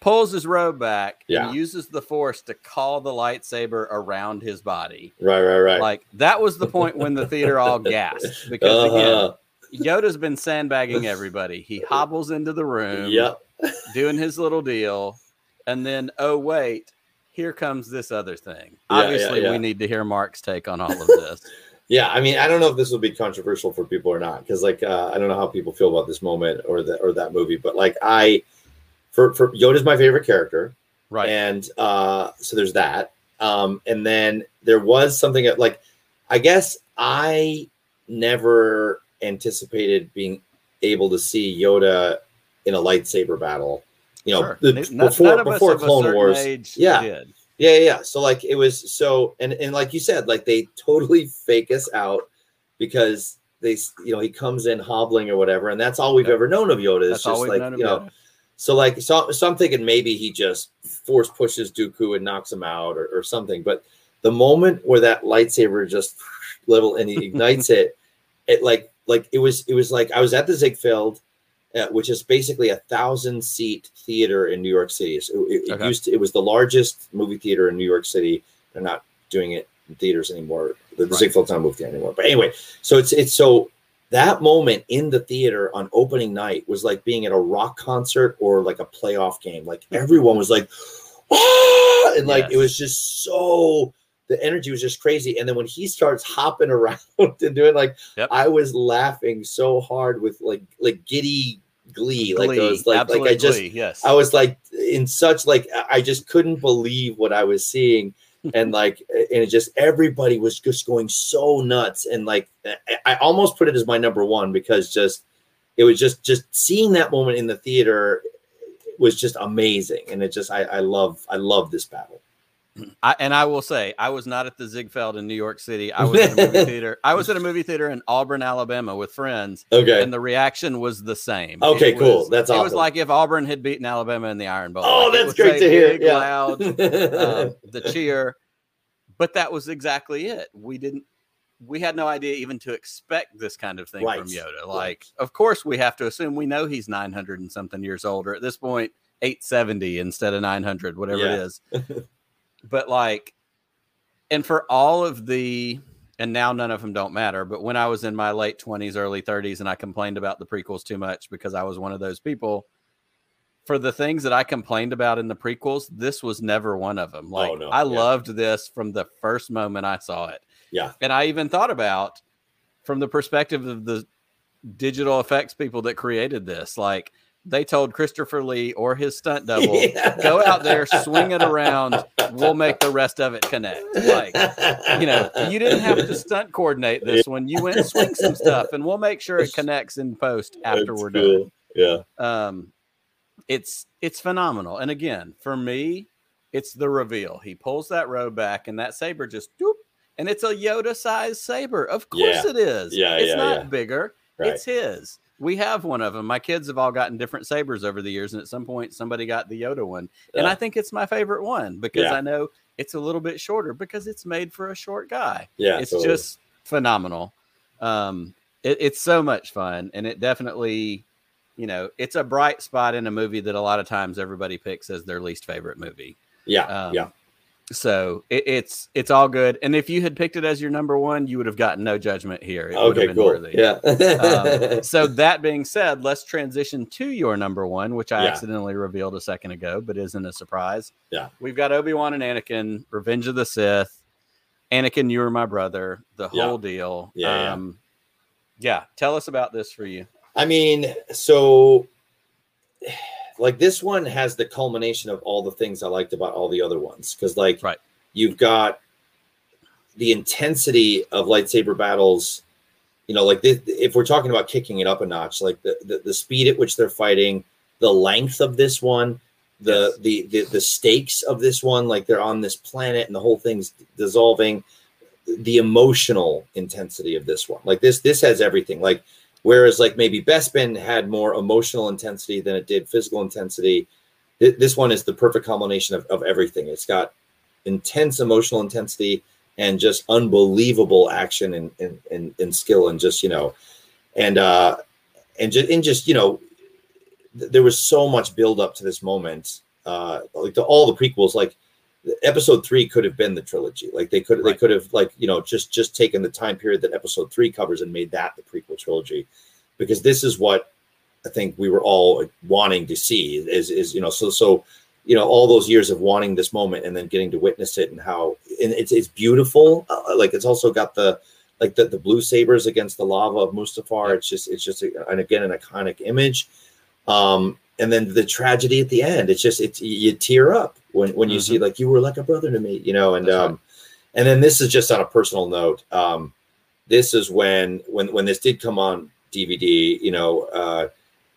[SPEAKER 1] pulls his robe back
[SPEAKER 2] yeah.
[SPEAKER 1] and uses the force to call the lightsaber around his body.
[SPEAKER 2] Right, right, right.
[SPEAKER 1] Like that was the point when the theater all gasped because uh-huh. again, Yoda's been sandbagging everybody. He hobbles into the room.
[SPEAKER 2] Yep
[SPEAKER 1] doing his little deal, and then oh wait, here comes this other thing.
[SPEAKER 2] Yeah,
[SPEAKER 1] Obviously,
[SPEAKER 2] yeah,
[SPEAKER 1] we need to hear Marc's take on all of this.
[SPEAKER 2] yeah, I mean, I don't know if this will be controversial for people or not, because like uh, I don't know how people feel about this moment or that or that movie, but like I, for for Yoda's my favorite character,
[SPEAKER 1] right?
[SPEAKER 2] And uh, so there's that, um, and then there was something that, like, I guess I never anticipated being able to see Yoda in a lightsaber battle. You know, sure. the, before before Clone Wars. Yeah. Did. Yeah, yeah. So like it was so and and like you said, like they totally fake us out because they you know he comes in hobbling or whatever, and that's all we've ever known of Yoda. It's just like you know. So like so, so I'm thinking maybe he just force pushes Dooku and knocks him out or, or something. But the moment where that lightsaber just level and he ignites it, it like like it was it was like I was at the Ziegfeld uh, which is basically a thousand seat theater in New York City. So it, it okay. used to, it was the largest movie theater in New York City. They're not doing it in theaters anymore. The right. Ziegfeld's not movie theater anymore. But anyway, so it's it's so that moment in the theater on opening night was like being at a rock concert or like a playoff game. Like everyone was like, ah! and like it was just so the energy was just crazy. And then when he starts hopping around and doing like,
[SPEAKER 1] Yep.
[SPEAKER 2] I was laughing so hard with like like giddy glee, like
[SPEAKER 1] Glee,
[SPEAKER 2] it was like like I just
[SPEAKER 1] glee, yes.
[SPEAKER 2] I was like in such like I just couldn't believe what I was seeing. And like and it just everybody was just going so nuts. And like I- I almost put it as my number one because just it was just just seeing that moment in the theater was just amazing. And it just I, I love I love this battle.
[SPEAKER 1] I, and I will say, I was not at the Ziegfeld in New York City. I was in a movie theater. I was at a movie theater in Auburn, Alabama, with friends,
[SPEAKER 2] Okay.
[SPEAKER 1] and the reaction was the same.
[SPEAKER 2] Okay,
[SPEAKER 1] It
[SPEAKER 2] cool.
[SPEAKER 1] was-
[SPEAKER 2] That's awesome.
[SPEAKER 1] It was like if Auburn had beaten Alabama in the Iron Bowl.
[SPEAKER 2] Oh,
[SPEAKER 1] Like,
[SPEAKER 2] that's great to hear. Yeah.
[SPEAKER 1] loud, um, the cheer. But that was exactly it. We didn't. We had no idea even to expect this kind of thing
[SPEAKER 2] Right.
[SPEAKER 1] from Yoda.
[SPEAKER 2] Right.
[SPEAKER 1] Like, of course, we have to assume we know he's nine hundred and something years old, or at this point, eight seventy instead of nine hundred, whatever
[SPEAKER 2] Yeah.
[SPEAKER 1] it is. but like, and for all of the, and now none of them don't matter. But when I was in my late twenties, early thirties, and I complained about the prequels too much because I was one of those people. For the things that I complained about in the prequels, this was never one of them. Oh, like
[SPEAKER 2] Oh, no.
[SPEAKER 1] I
[SPEAKER 2] Yeah.
[SPEAKER 1] loved this from the first moment I saw it.
[SPEAKER 2] Yeah.
[SPEAKER 1] And I even thought about from the perspective of the digital effects people that created this, like they told Christopher Lee or his stunt double,
[SPEAKER 2] Yeah.
[SPEAKER 1] go out there, swing it around, we'll make the rest of it connect. Like, you know, you didn't have to stunt coordinate this one. You went swing some stuff and we'll make sure it connects in post after
[SPEAKER 2] That's
[SPEAKER 1] we're done.
[SPEAKER 2] Yeah.
[SPEAKER 1] um it's it's phenomenal and again for me it's the reveal he pulls that robe back and that saber just doop, and it's a yoda sized saber of course
[SPEAKER 2] Yeah.
[SPEAKER 1] it is
[SPEAKER 2] Yeah,
[SPEAKER 1] it's
[SPEAKER 2] yeah,
[SPEAKER 1] not bigger
[SPEAKER 2] Right.
[SPEAKER 1] it's his we have one of them my kids have all gotten different sabers over the years and at some point somebody got the yoda one and i think it's my favorite one because
[SPEAKER 2] Yeah.
[SPEAKER 1] i know it's a little bit shorter because it's made for a short guy
[SPEAKER 2] yeah.
[SPEAKER 1] it's
[SPEAKER 2] totally.
[SPEAKER 1] just phenomenal. Um, it, it's so much fun, and it definitely, you know, it's a bright spot in a movie that a lot of times everybody picks as their least favorite movie.
[SPEAKER 2] yeah.
[SPEAKER 1] Um,
[SPEAKER 2] yeah.
[SPEAKER 1] So it, it's it's all good. And if you had picked it as your number one, you would have gotten no judgment here. It would
[SPEAKER 2] Okay,
[SPEAKER 1] have been
[SPEAKER 2] cool.
[SPEAKER 1] worthy.
[SPEAKER 2] Yeah.
[SPEAKER 1] Um, so that being said, let's transition to your number one, which I
[SPEAKER 2] Yeah.
[SPEAKER 1] accidentally revealed a second ago, but isn't a surprise.
[SPEAKER 2] Yeah.
[SPEAKER 1] We've got Obi Wan and Anakin, Revenge of the Sith, Anakin, you were my brother, the
[SPEAKER 2] Yeah.
[SPEAKER 1] whole deal.
[SPEAKER 2] Yeah, yeah.
[SPEAKER 1] Um, yeah. Tell us about this for you.
[SPEAKER 2] I mean, so like this one has the culmination of all the things I liked about all the other ones. Cause like
[SPEAKER 1] Right.
[SPEAKER 2] you've got the intensity of lightsaber battles, you know, like this, if we're talking about kicking it up a notch, like the, the, the speed at which they're fighting, the length of this one, the,
[SPEAKER 1] Yes.
[SPEAKER 2] the the the stakes of this one, like they're on this planet and the whole thing's dissolving. The emotional intensity of this one, like this, this has everything. Like whereas like maybe Bespin had more emotional intensity than it did physical intensity. th- This one is the perfect combination of, of everything. It's got intense emotional intensity and just unbelievable action and, and, and, and skill and just, you know, and, uh, and just, and just, you know, th- there was so much build up to this moment. Uh, like all the prequels, like episode three could have been the trilogy. Like they could, they could have like, you know, just, just taken the time period that episode three covers and made that the prequel trilogy because this is what I think we were all wanting to see is, is, you know, so, so, you know, all those years of wanting this moment and then getting to witness it and how and it's it's beautiful. Uh, like it's also got the like the, the blue sabers against the lava of Mustafar. It's just it's just a, and again an iconic image. Um, and then the tragedy at the end. It's just it's you tear up when when you see like you were like a brother to me, you know. And
[SPEAKER 1] That's right.
[SPEAKER 2] um, and then this is just on a personal note. Um, this is when when when this did come on DVD. You know, uh,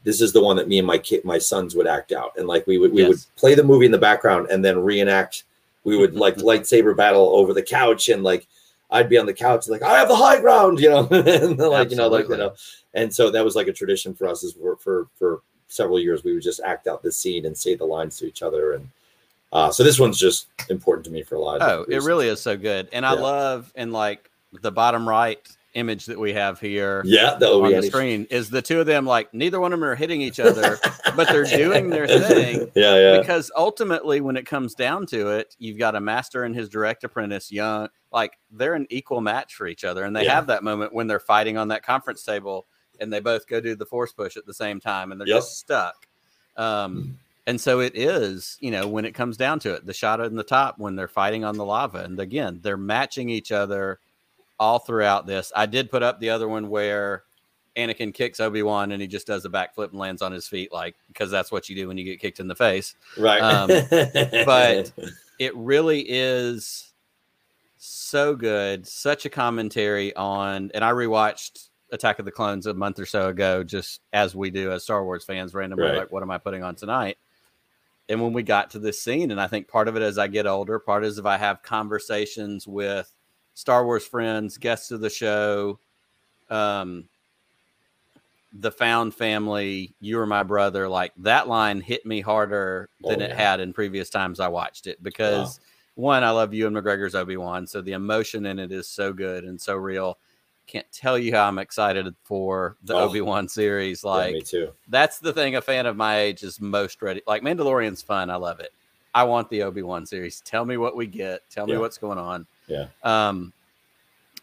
[SPEAKER 2] this is the one that me and my kid, my sons would act out, and like we would we would play the movie in the background and then reenact. We would like lightsaber battle over the couch, and like I'd be on the couch, like I have the high ground, you know, and like you know, like you know, and so that was like a tradition for us. Is for for, for several years we would just act out the scene and say the lines to each other, and uh, so this one's just important to me for a lot. of
[SPEAKER 1] Oh,
[SPEAKER 2] different
[SPEAKER 1] it really is so good. And I love in like the bottom right image that we have here
[SPEAKER 2] Yeah, the
[SPEAKER 1] on the screen is the two of them like neither one of them are hitting each other, but they're doing their thing.
[SPEAKER 2] Yeah, yeah,
[SPEAKER 1] because ultimately when it comes down to it you've got a master and his direct apprentice young like they're an equal match for each other and they
[SPEAKER 2] Yeah.
[SPEAKER 1] have that moment when they're fighting on that conference table and they both go do the force push at the same time and they're
[SPEAKER 2] Yep.
[SPEAKER 1] just stuck um And so it is, you know, when it comes down to it, the shot in the top when they're fighting on the lava. And again, they're matching each other all throughout this. I did put up the other one where Anakin kicks Obi Wan and he just does a backflip and lands on his feet, like because that's what you do when you get kicked in the face.
[SPEAKER 2] Right.
[SPEAKER 1] Um, but it really is so good, such a commentary on. And I rewatched Attack of the Clones a month or so ago, just as we do as Star Wars fans, randomly,
[SPEAKER 2] Right.
[SPEAKER 1] like, what am I putting on tonight? And when we got to this scene, and I think part of it as I get older, part is if I have conversations with Star Wars friends, guests of the show, um, the found family, you are my brother, like that line hit me harder than
[SPEAKER 2] Oh,
[SPEAKER 1] it had in previous times I watched it because one, I love Ewan McGregor's Obi Wan, so the emotion in it is so good and so real. Can't tell you how I'm excited for the
[SPEAKER 2] Oh.
[SPEAKER 1] Obi Wan series.
[SPEAKER 2] Yeah,
[SPEAKER 1] Like
[SPEAKER 2] me too.
[SPEAKER 1] that's the thing a fan of my age is most ready. Like Mandalorian's fun, I love it. I want the Obi Wan series. Tell me what we get. Tell me
[SPEAKER 2] Yeah.
[SPEAKER 1] what's going on.
[SPEAKER 2] Yeah.
[SPEAKER 1] Um,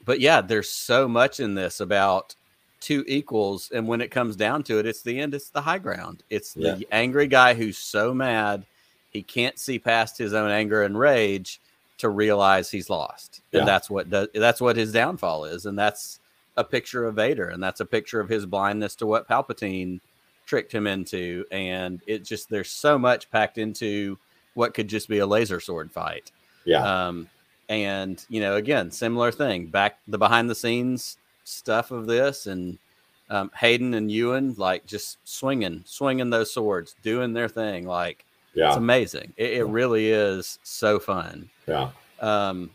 [SPEAKER 1] but yeah, there's so much in this about two equals, and when it comes down to it, it's the end. It's the high ground. It's the
[SPEAKER 2] Yeah.
[SPEAKER 1] angry guy who's so mad he can't see past his own anger and rage to realize he's lost,
[SPEAKER 2] Yeah.
[SPEAKER 1] and that's what does. That's what his downfall is, and that's a picture of Vader, and that's a picture of his blindness to what Palpatine tricked him into, and it just there's so much packed into what could just be a laser sword fight.
[SPEAKER 2] Yeah.
[SPEAKER 1] Um, and you know, again, similar thing. Back the behind the scenes stuff of this, and um, Hayden and Ewan like just swinging, swinging those swords, doing their thing. Like it's amazing. It, it really is so fun.
[SPEAKER 2] Yeah.
[SPEAKER 1] Um,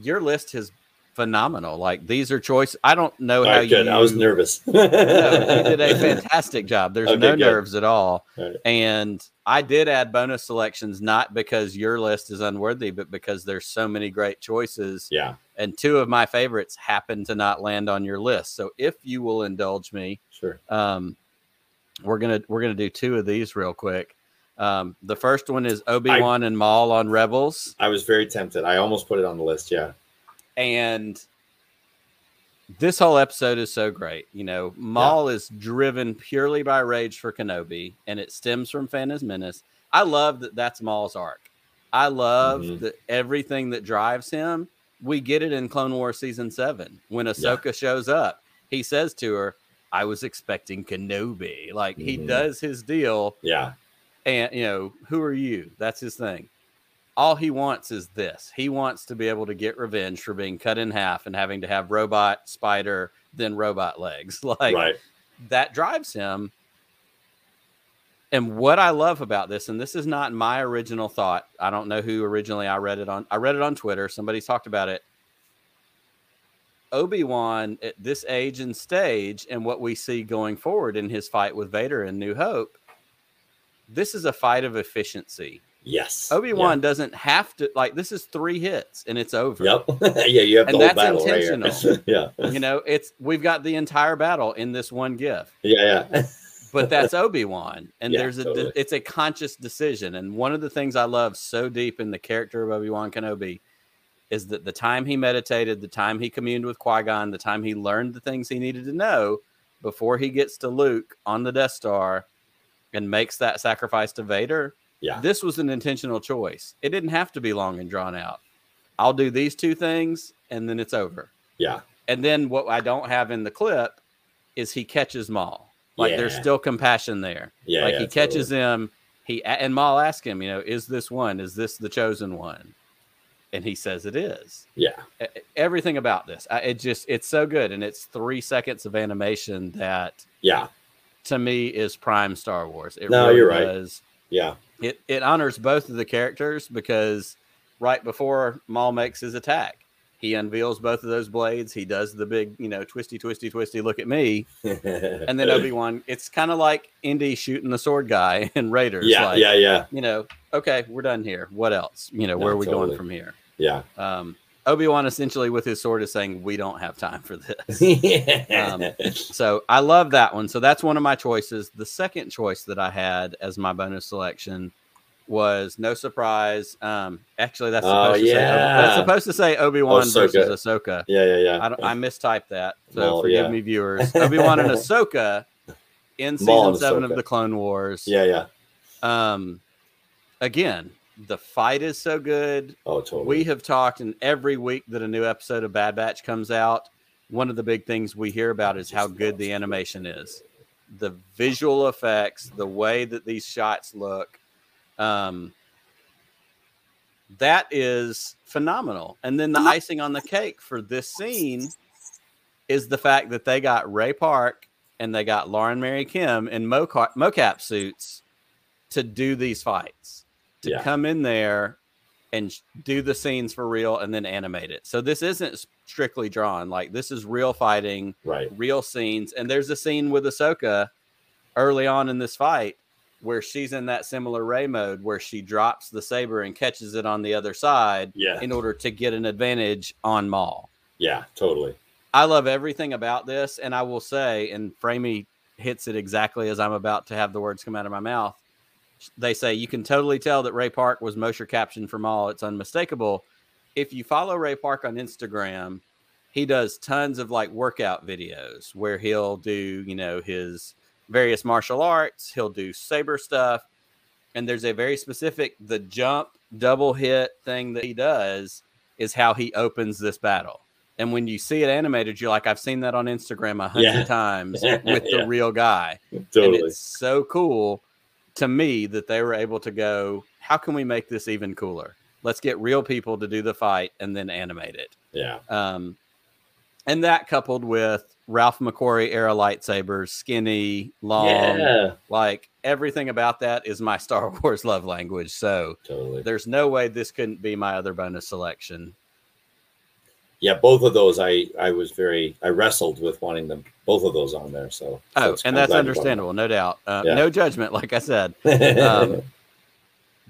[SPEAKER 1] your list is phenomenal. Like these are choice. I don't know how
[SPEAKER 2] right, good.
[SPEAKER 1] you.
[SPEAKER 2] I was nervous.
[SPEAKER 1] No, you did a fantastic job. There's
[SPEAKER 2] Okay,
[SPEAKER 1] no
[SPEAKER 2] good.
[SPEAKER 1] nerves at all.
[SPEAKER 2] All right.
[SPEAKER 1] And I did add bonus selections, not because your list is unworthy, but because there's so many great choices.
[SPEAKER 2] Yeah.
[SPEAKER 1] And two of my favorites happen to not land on your list. So if you will indulge me,
[SPEAKER 2] Sure.
[SPEAKER 1] um, we're gonna we're gonna do two of these real quick. Um, the first one is Obi Wan and Maul on Rebels.
[SPEAKER 2] I was very tempted. I almost put it on the list. Yeah.
[SPEAKER 1] and this whole episode is so great. You know, Maul is driven purely by rage for Kenobi, and it stems from Phantom Menace. I love that that's Maul's arc. I love
[SPEAKER 2] Mhm.
[SPEAKER 1] that everything that drives him. We get it in Clone Wars season seven when Ahsoka shows up. He says to her, "I was expecting Kenobi." Like he
[SPEAKER 2] Mhm.
[SPEAKER 1] does his deal,
[SPEAKER 2] Yeah.
[SPEAKER 1] And you know, who are you? That's his thing. All he wants is this. He wants to be able to get revenge for being cut in half and having to have robot spider then robot legs. Like
[SPEAKER 2] right.
[SPEAKER 1] that drives him. And what I love about this, and this is not my original thought. I don't know who originally I read it on. I read it on Twitter. Somebody talked about it. Obi Wan at this age and stage, and what we see going forward in his fight with Vader in New Hope, this is a fight of efficiency.
[SPEAKER 2] Yes.
[SPEAKER 1] Obi Wan doesn't have to like this is three hits and it's over.
[SPEAKER 2] Yep. yeah. You have the
[SPEAKER 1] And
[SPEAKER 2] whole battle right
[SPEAKER 1] intentional.
[SPEAKER 2] here. yeah.
[SPEAKER 1] You know, it's we've got the entire battle in this one gift.
[SPEAKER 2] Yeah. Yeah.
[SPEAKER 1] but that's Obi-Wan and
[SPEAKER 2] Yeah,
[SPEAKER 1] there's a
[SPEAKER 2] totally.
[SPEAKER 1] it's a conscious decision and one of the things I love so deep in the character of Obi-Wan Kenobi is that the time he meditated, the time he communed with Qui-Gon, the time he learned the things he needed to know before he gets to Luke on the Death Star and makes that sacrifice to Vader,
[SPEAKER 2] Yeah.
[SPEAKER 1] this was an intentional choice. It didn't have to be long and drawn out. I'll do these two things and then it's over.
[SPEAKER 2] Yeah.
[SPEAKER 1] And then what I don't have in the clip is he catches Maul. Like there's still compassion there.
[SPEAKER 2] Yeah.
[SPEAKER 1] like
[SPEAKER 2] yeah,
[SPEAKER 1] he catches him. He and Maul asks him, you know, is this one? Is this the chosen one? And he says it is.
[SPEAKER 2] Yeah.
[SPEAKER 1] Everything about this, I, it just it's so good, and it's three seconds of animation that
[SPEAKER 2] Yeah.
[SPEAKER 1] To me is prime Star Wars. It
[SPEAKER 2] No,
[SPEAKER 1] really
[SPEAKER 2] you're right.
[SPEAKER 1] does.
[SPEAKER 2] Yeah.
[SPEAKER 1] It it honors both of the characters because right before Maul makes his attack, he unveils both of those blades. He does the big, you know, twisty, twisty, twisty. Look at me, and then Obi Wan. It's kind of like Indy shooting the sword guy in Raiders.
[SPEAKER 2] yeah.
[SPEAKER 1] like,
[SPEAKER 2] yeah. Yeah.
[SPEAKER 1] You know, okay, we're done here. What else? You know,
[SPEAKER 2] No,
[SPEAKER 1] where are we
[SPEAKER 2] totally.
[SPEAKER 1] going from here?
[SPEAKER 2] Yeah.
[SPEAKER 1] Um, Obi Wan essentially with his sword is saying, "We don't have time for this." Um, so I love that one. So that's one of my choices. The second choice that I had as my bonus selection was no surprise. Um, actually, that's
[SPEAKER 2] Oh,
[SPEAKER 1] supposed to say that's
[SPEAKER 2] yeah.
[SPEAKER 1] supposed to say Obi Wan
[SPEAKER 2] Ahsoka.
[SPEAKER 1] versus Ahsoka.
[SPEAKER 2] yeah. Yeah. Yeah.
[SPEAKER 1] I, don't, I mistyped that, so
[SPEAKER 2] Well,
[SPEAKER 1] forgive
[SPEAKER 2] yeah.
[SPEAKER 1] me, viewers. Obi Wan and Ahsoka in
[SPEAKER 2] Maul
[SPEAKER 1] season seven of the Clone Wars.
[SPEAKER 2] yeah. Yeah.
[SPEAKER 1] Um, again, the fight is so good.
[SPEAKER 2] Oh, totally.
[SPEAKER 1] We have talked, and every week that a new episode of Bad Batch comes out, one of the big things we hear about is how good the animation is, the visual effects, the way that these shots look. Um, that is phenomenal. And then the icing on the cake for this scene is the fact that they got Ray Park and they got Lauren Mary Kim in mocap, mocap suits to do these fights, to
[SPEAKER 2] Yeah.
[SPEAKER 1] come in there and do the scenes for real and then animate it. So this isn't strictly drawn. Like this is real fighting,
[SPEAKER 2] right.
[SPEAKER 1] real scenes. And there's a scene with Ahsoka early on in this fight where she's in that similar Ray mode where she drops the saber and catches it on the other side
[SPEAKER 2] Yeah.
[SPEAKER 1] in order to get an advantage on Maul.
[SPEAKER 2] Yeah. Totally.
[SPEAKER 1] I love everything about this, and I will say, and Framey hits it exactly as I'm about to have the words come out of my mouth. They say you can totally tell that Ray Park was motion captioned from all. It's unmistakable. If you follow Ray Park on Instagram, he does tons of like workout videos where he'll do, you know, his various martial arts. He'll do saber stuff, and there's a very specific the jump double hit thing that he does is how he opens this battle. And when you see it animated, you're like, I've seen that on Instagram a hundred
[SPEAKER 2] Yeah.
[SPEAKER 1] times with the
[SPEAKER 2] Yeah.
[SPEAKER 1] real guy. And it's so cool to me that they were able to go, how can we make this even cooler? Let's get real people to do the fight and then animate it.
[SPEAKER 2] Yeah.
[SPEAKER 1] Um, and that coupled with Ralph McQuarrie era lightsabers, skinny, long,
[SPEAKER 2] Yeah.
[SPEAKER 1] like everything about that is my Star Wars love language. So
[SPEAKER 2] Totally.
[SPEAKER 1] there's no way this couldn't be my other bonus selection.
[SPEAKER 2] Yeah. Both of those, I I was very I wrestled with wanting them both of those on there. So.
[SPEAKER 1] Oh, and that's
[SPEAKER 2] glad you brought
[SPEAKER 1] understandable, no doubt. Uh,
[SPEAKER 2] Yeah.
[SPEAKER 1] No judgment, like I said. Um,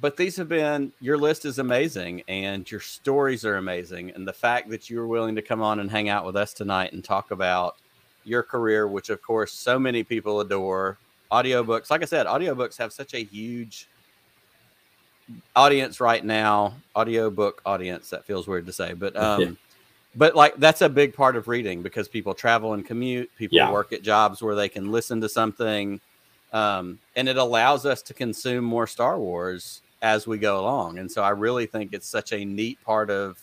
[SPEAKER 1] but these have been your list is amazing and your stories are amazing and the fact that you were willing to come on and hang out with us tonight and talk about your career which of course so many people adore audiobooks like i said audiobooks have such a huge audience right now audiobook audience that feels weird to say but um. But like that's a big part of reading because people travel and commute people
[SPEAKER 2] Yeah.
[SPEAKER 1] work at jobs where they can listen to something um, and it allows us to consume more Star Wars as we go along. And so I really think it's such a neat part of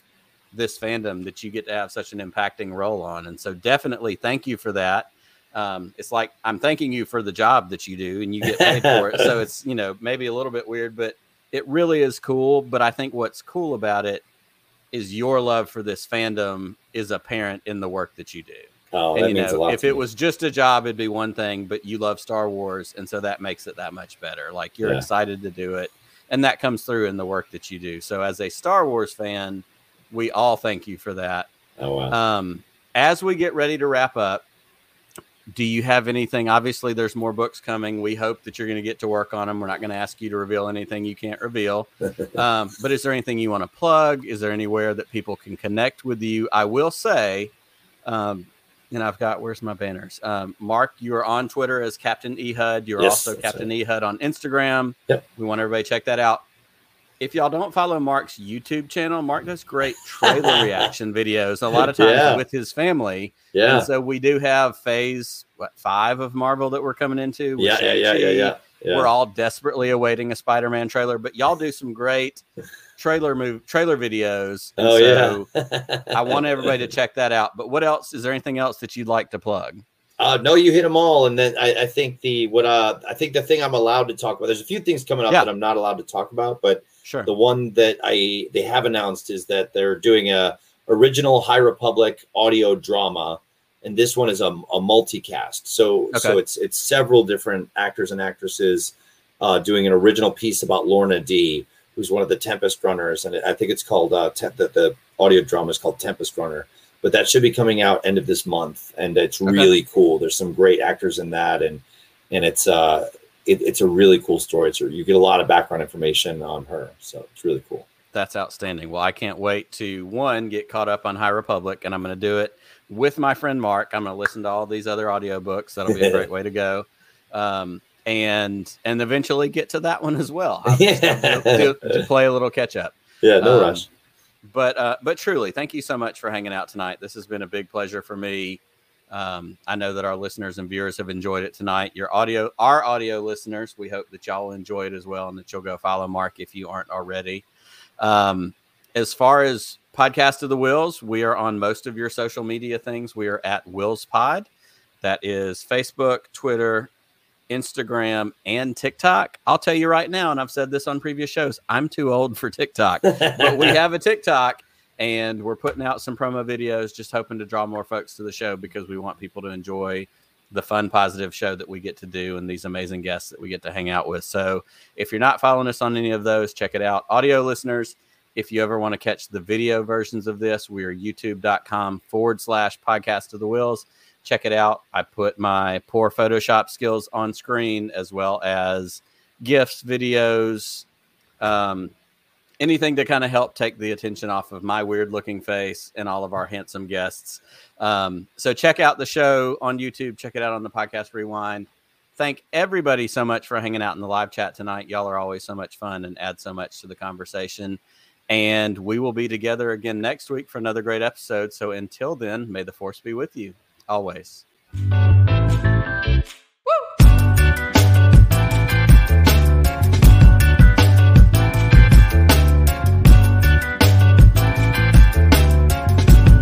[SPEAKER 1] this fandom that you get to have such an impacting role on. And so definitely thank you for that. Um, it's like I'm thanking you for the job that you do and you get paid for it. So it's, you know, maybe a little bit weird, but it really is cool. But I think what's cool about it is your love for this fandom is apparent in the work that you do
[SPEAKER 2] oh,
[SPEAKER 1] and
[SPEAKER 2] that means a lot.
[SPEAKER 1] if it
[SPEAKER 2] me.
[SPEAKER 1] was just a job, it'd be one thing, but you love Star Wars, and so that makes it that much better. Like you're
[SPEAKER 2] Yeah.
[SPEAKER 1] excited to do it, and that comes through in the work that you do. So, as a Star Wars fan, we all thank you for that.
[SPEAKER 2] oh wow.
[SPEAKER 1] Um, as we get ready to wrap up, do you have anything? Obviously, there's more books coming. We hope that you're going to get to work on them. We're not going to ask you to reveal anything you can't reveal. Um, but is there anything you want to plug? Is there anywhere that people can connect with you? I will say, um, and I've got where's my banners? Um, Marc, you are on Twitter as Captain Ehud. You're
[SPEAKER 2] Yes,
[SPEAKER 1] also Captain Ehud on Instagram.
[SPEAKER 2] Yep.
[SPEAKER 1] We want everybody to check that out. If y'all don't follow Marc's YouTube channel, Marc does great trailer reaction videos a lot of times
[SPEAKER 2] Yeah.
[SPEAKER 1] with his family.
[SPEAKER 2] yeah.
[SPEAKER 1] And so we do have phase what five of Marvel that we're coming into.
[SPEAKER 2] Yeah. Yeah. Yeah. Yeah. Yeah. Yeah.
[SPEAKER 1] We're all desperately awaiting a Spider-Man trailer, but y'all do some great trailer move trailer videos. and
[SPEAKER 2] oh
[SPEAKER 1] so
[SPEAKER 2] yeah.
[SPEAKER 1] I want everybody to check that out. But what else? Is there anything else that you'd like to plug?
[SPEAKER 2] Uh, no, you hit them all, and then I, I think the what uh I think the thing I'm allowed to talk about. There's a few things coming up
[SPEAKER 1] Yeah.
[SPEAKER 2] that I'm not allowed to talk about, but
[SPEAKER 1] Sure.
[SPEAKER 2] the one that I they have announced is that they're doing a original High Republic audio drama, and this one is a, a multicast. So so it's it's several different actors and actresses uh, doing an original piece about Lourna Dee, who's one of the Tempest runners, and I think it's called uh, Tem- the, the audio drama is called Tempest Runner. But that should be coming out end of this month, and it's
[SPEAKER 1] Okay.
[SPEAKER 2] really cool. There's some great actors in that, and and it's uh it, it's a really cool story. It's you get a lot of background information on her, so it's really cool.
[SPEAKER 1] That's outstanding. Well, I can't wait to one get caught up on High Republic, and I'm going to do it with my friend Marc. I'm going to listen to all these other audiobooks. That'll be a great way to go. Um, and and eventually get to that one as well. I'll just have to, to- to play a little catch up.
[SPEAKER 2] Yeah, no
[SPEAKER 1] Um,
[SPEAKER 2] rush.
[SPEAKER 1] But uh, but truly, thank you so much for hanging out tonight. This has been a big pleasure for me. Um, I know that our listeners and viewers have enjoyed it tonight. Your audio, our audio listeners, we hope that y'all enjoy it as well and that you'll go follow Marc if you aren't already. Um, as far as podcast of the Whills, we are on most of your social media things. We are at WhillsPod. That is Facebook, Twitter, Instagram, and TikTok. I'll tell you right now, and I've said this on previous shows, I'm too old for TikTok, but we have a TikTok and we're putting out some promo videos, just hoping to draw more folks to the show because we want people to enjoy the fun, positive show that we get to do and these amazing guests that we get to hang out with. So if you're not following us on any of those, check it out. Audio listeners, if you ever want to catch the video versions of this, we are youtube.com forward slash podcast of the Whills. Check it out. I put my poor Photoshop skills on screen as well as GIFs, videos, um, anything to kind of help take the attention off of my weird looking face and all of our handsome guests. Um, so check out the show on YouTube. Check it out on the podcast rewind. Thank everybody so much for hanging out in the live chat tonight. Y'all are always so much fun and add so much to the conversation. And we will be together again next week for another great episode. So until then, may the force be with you always.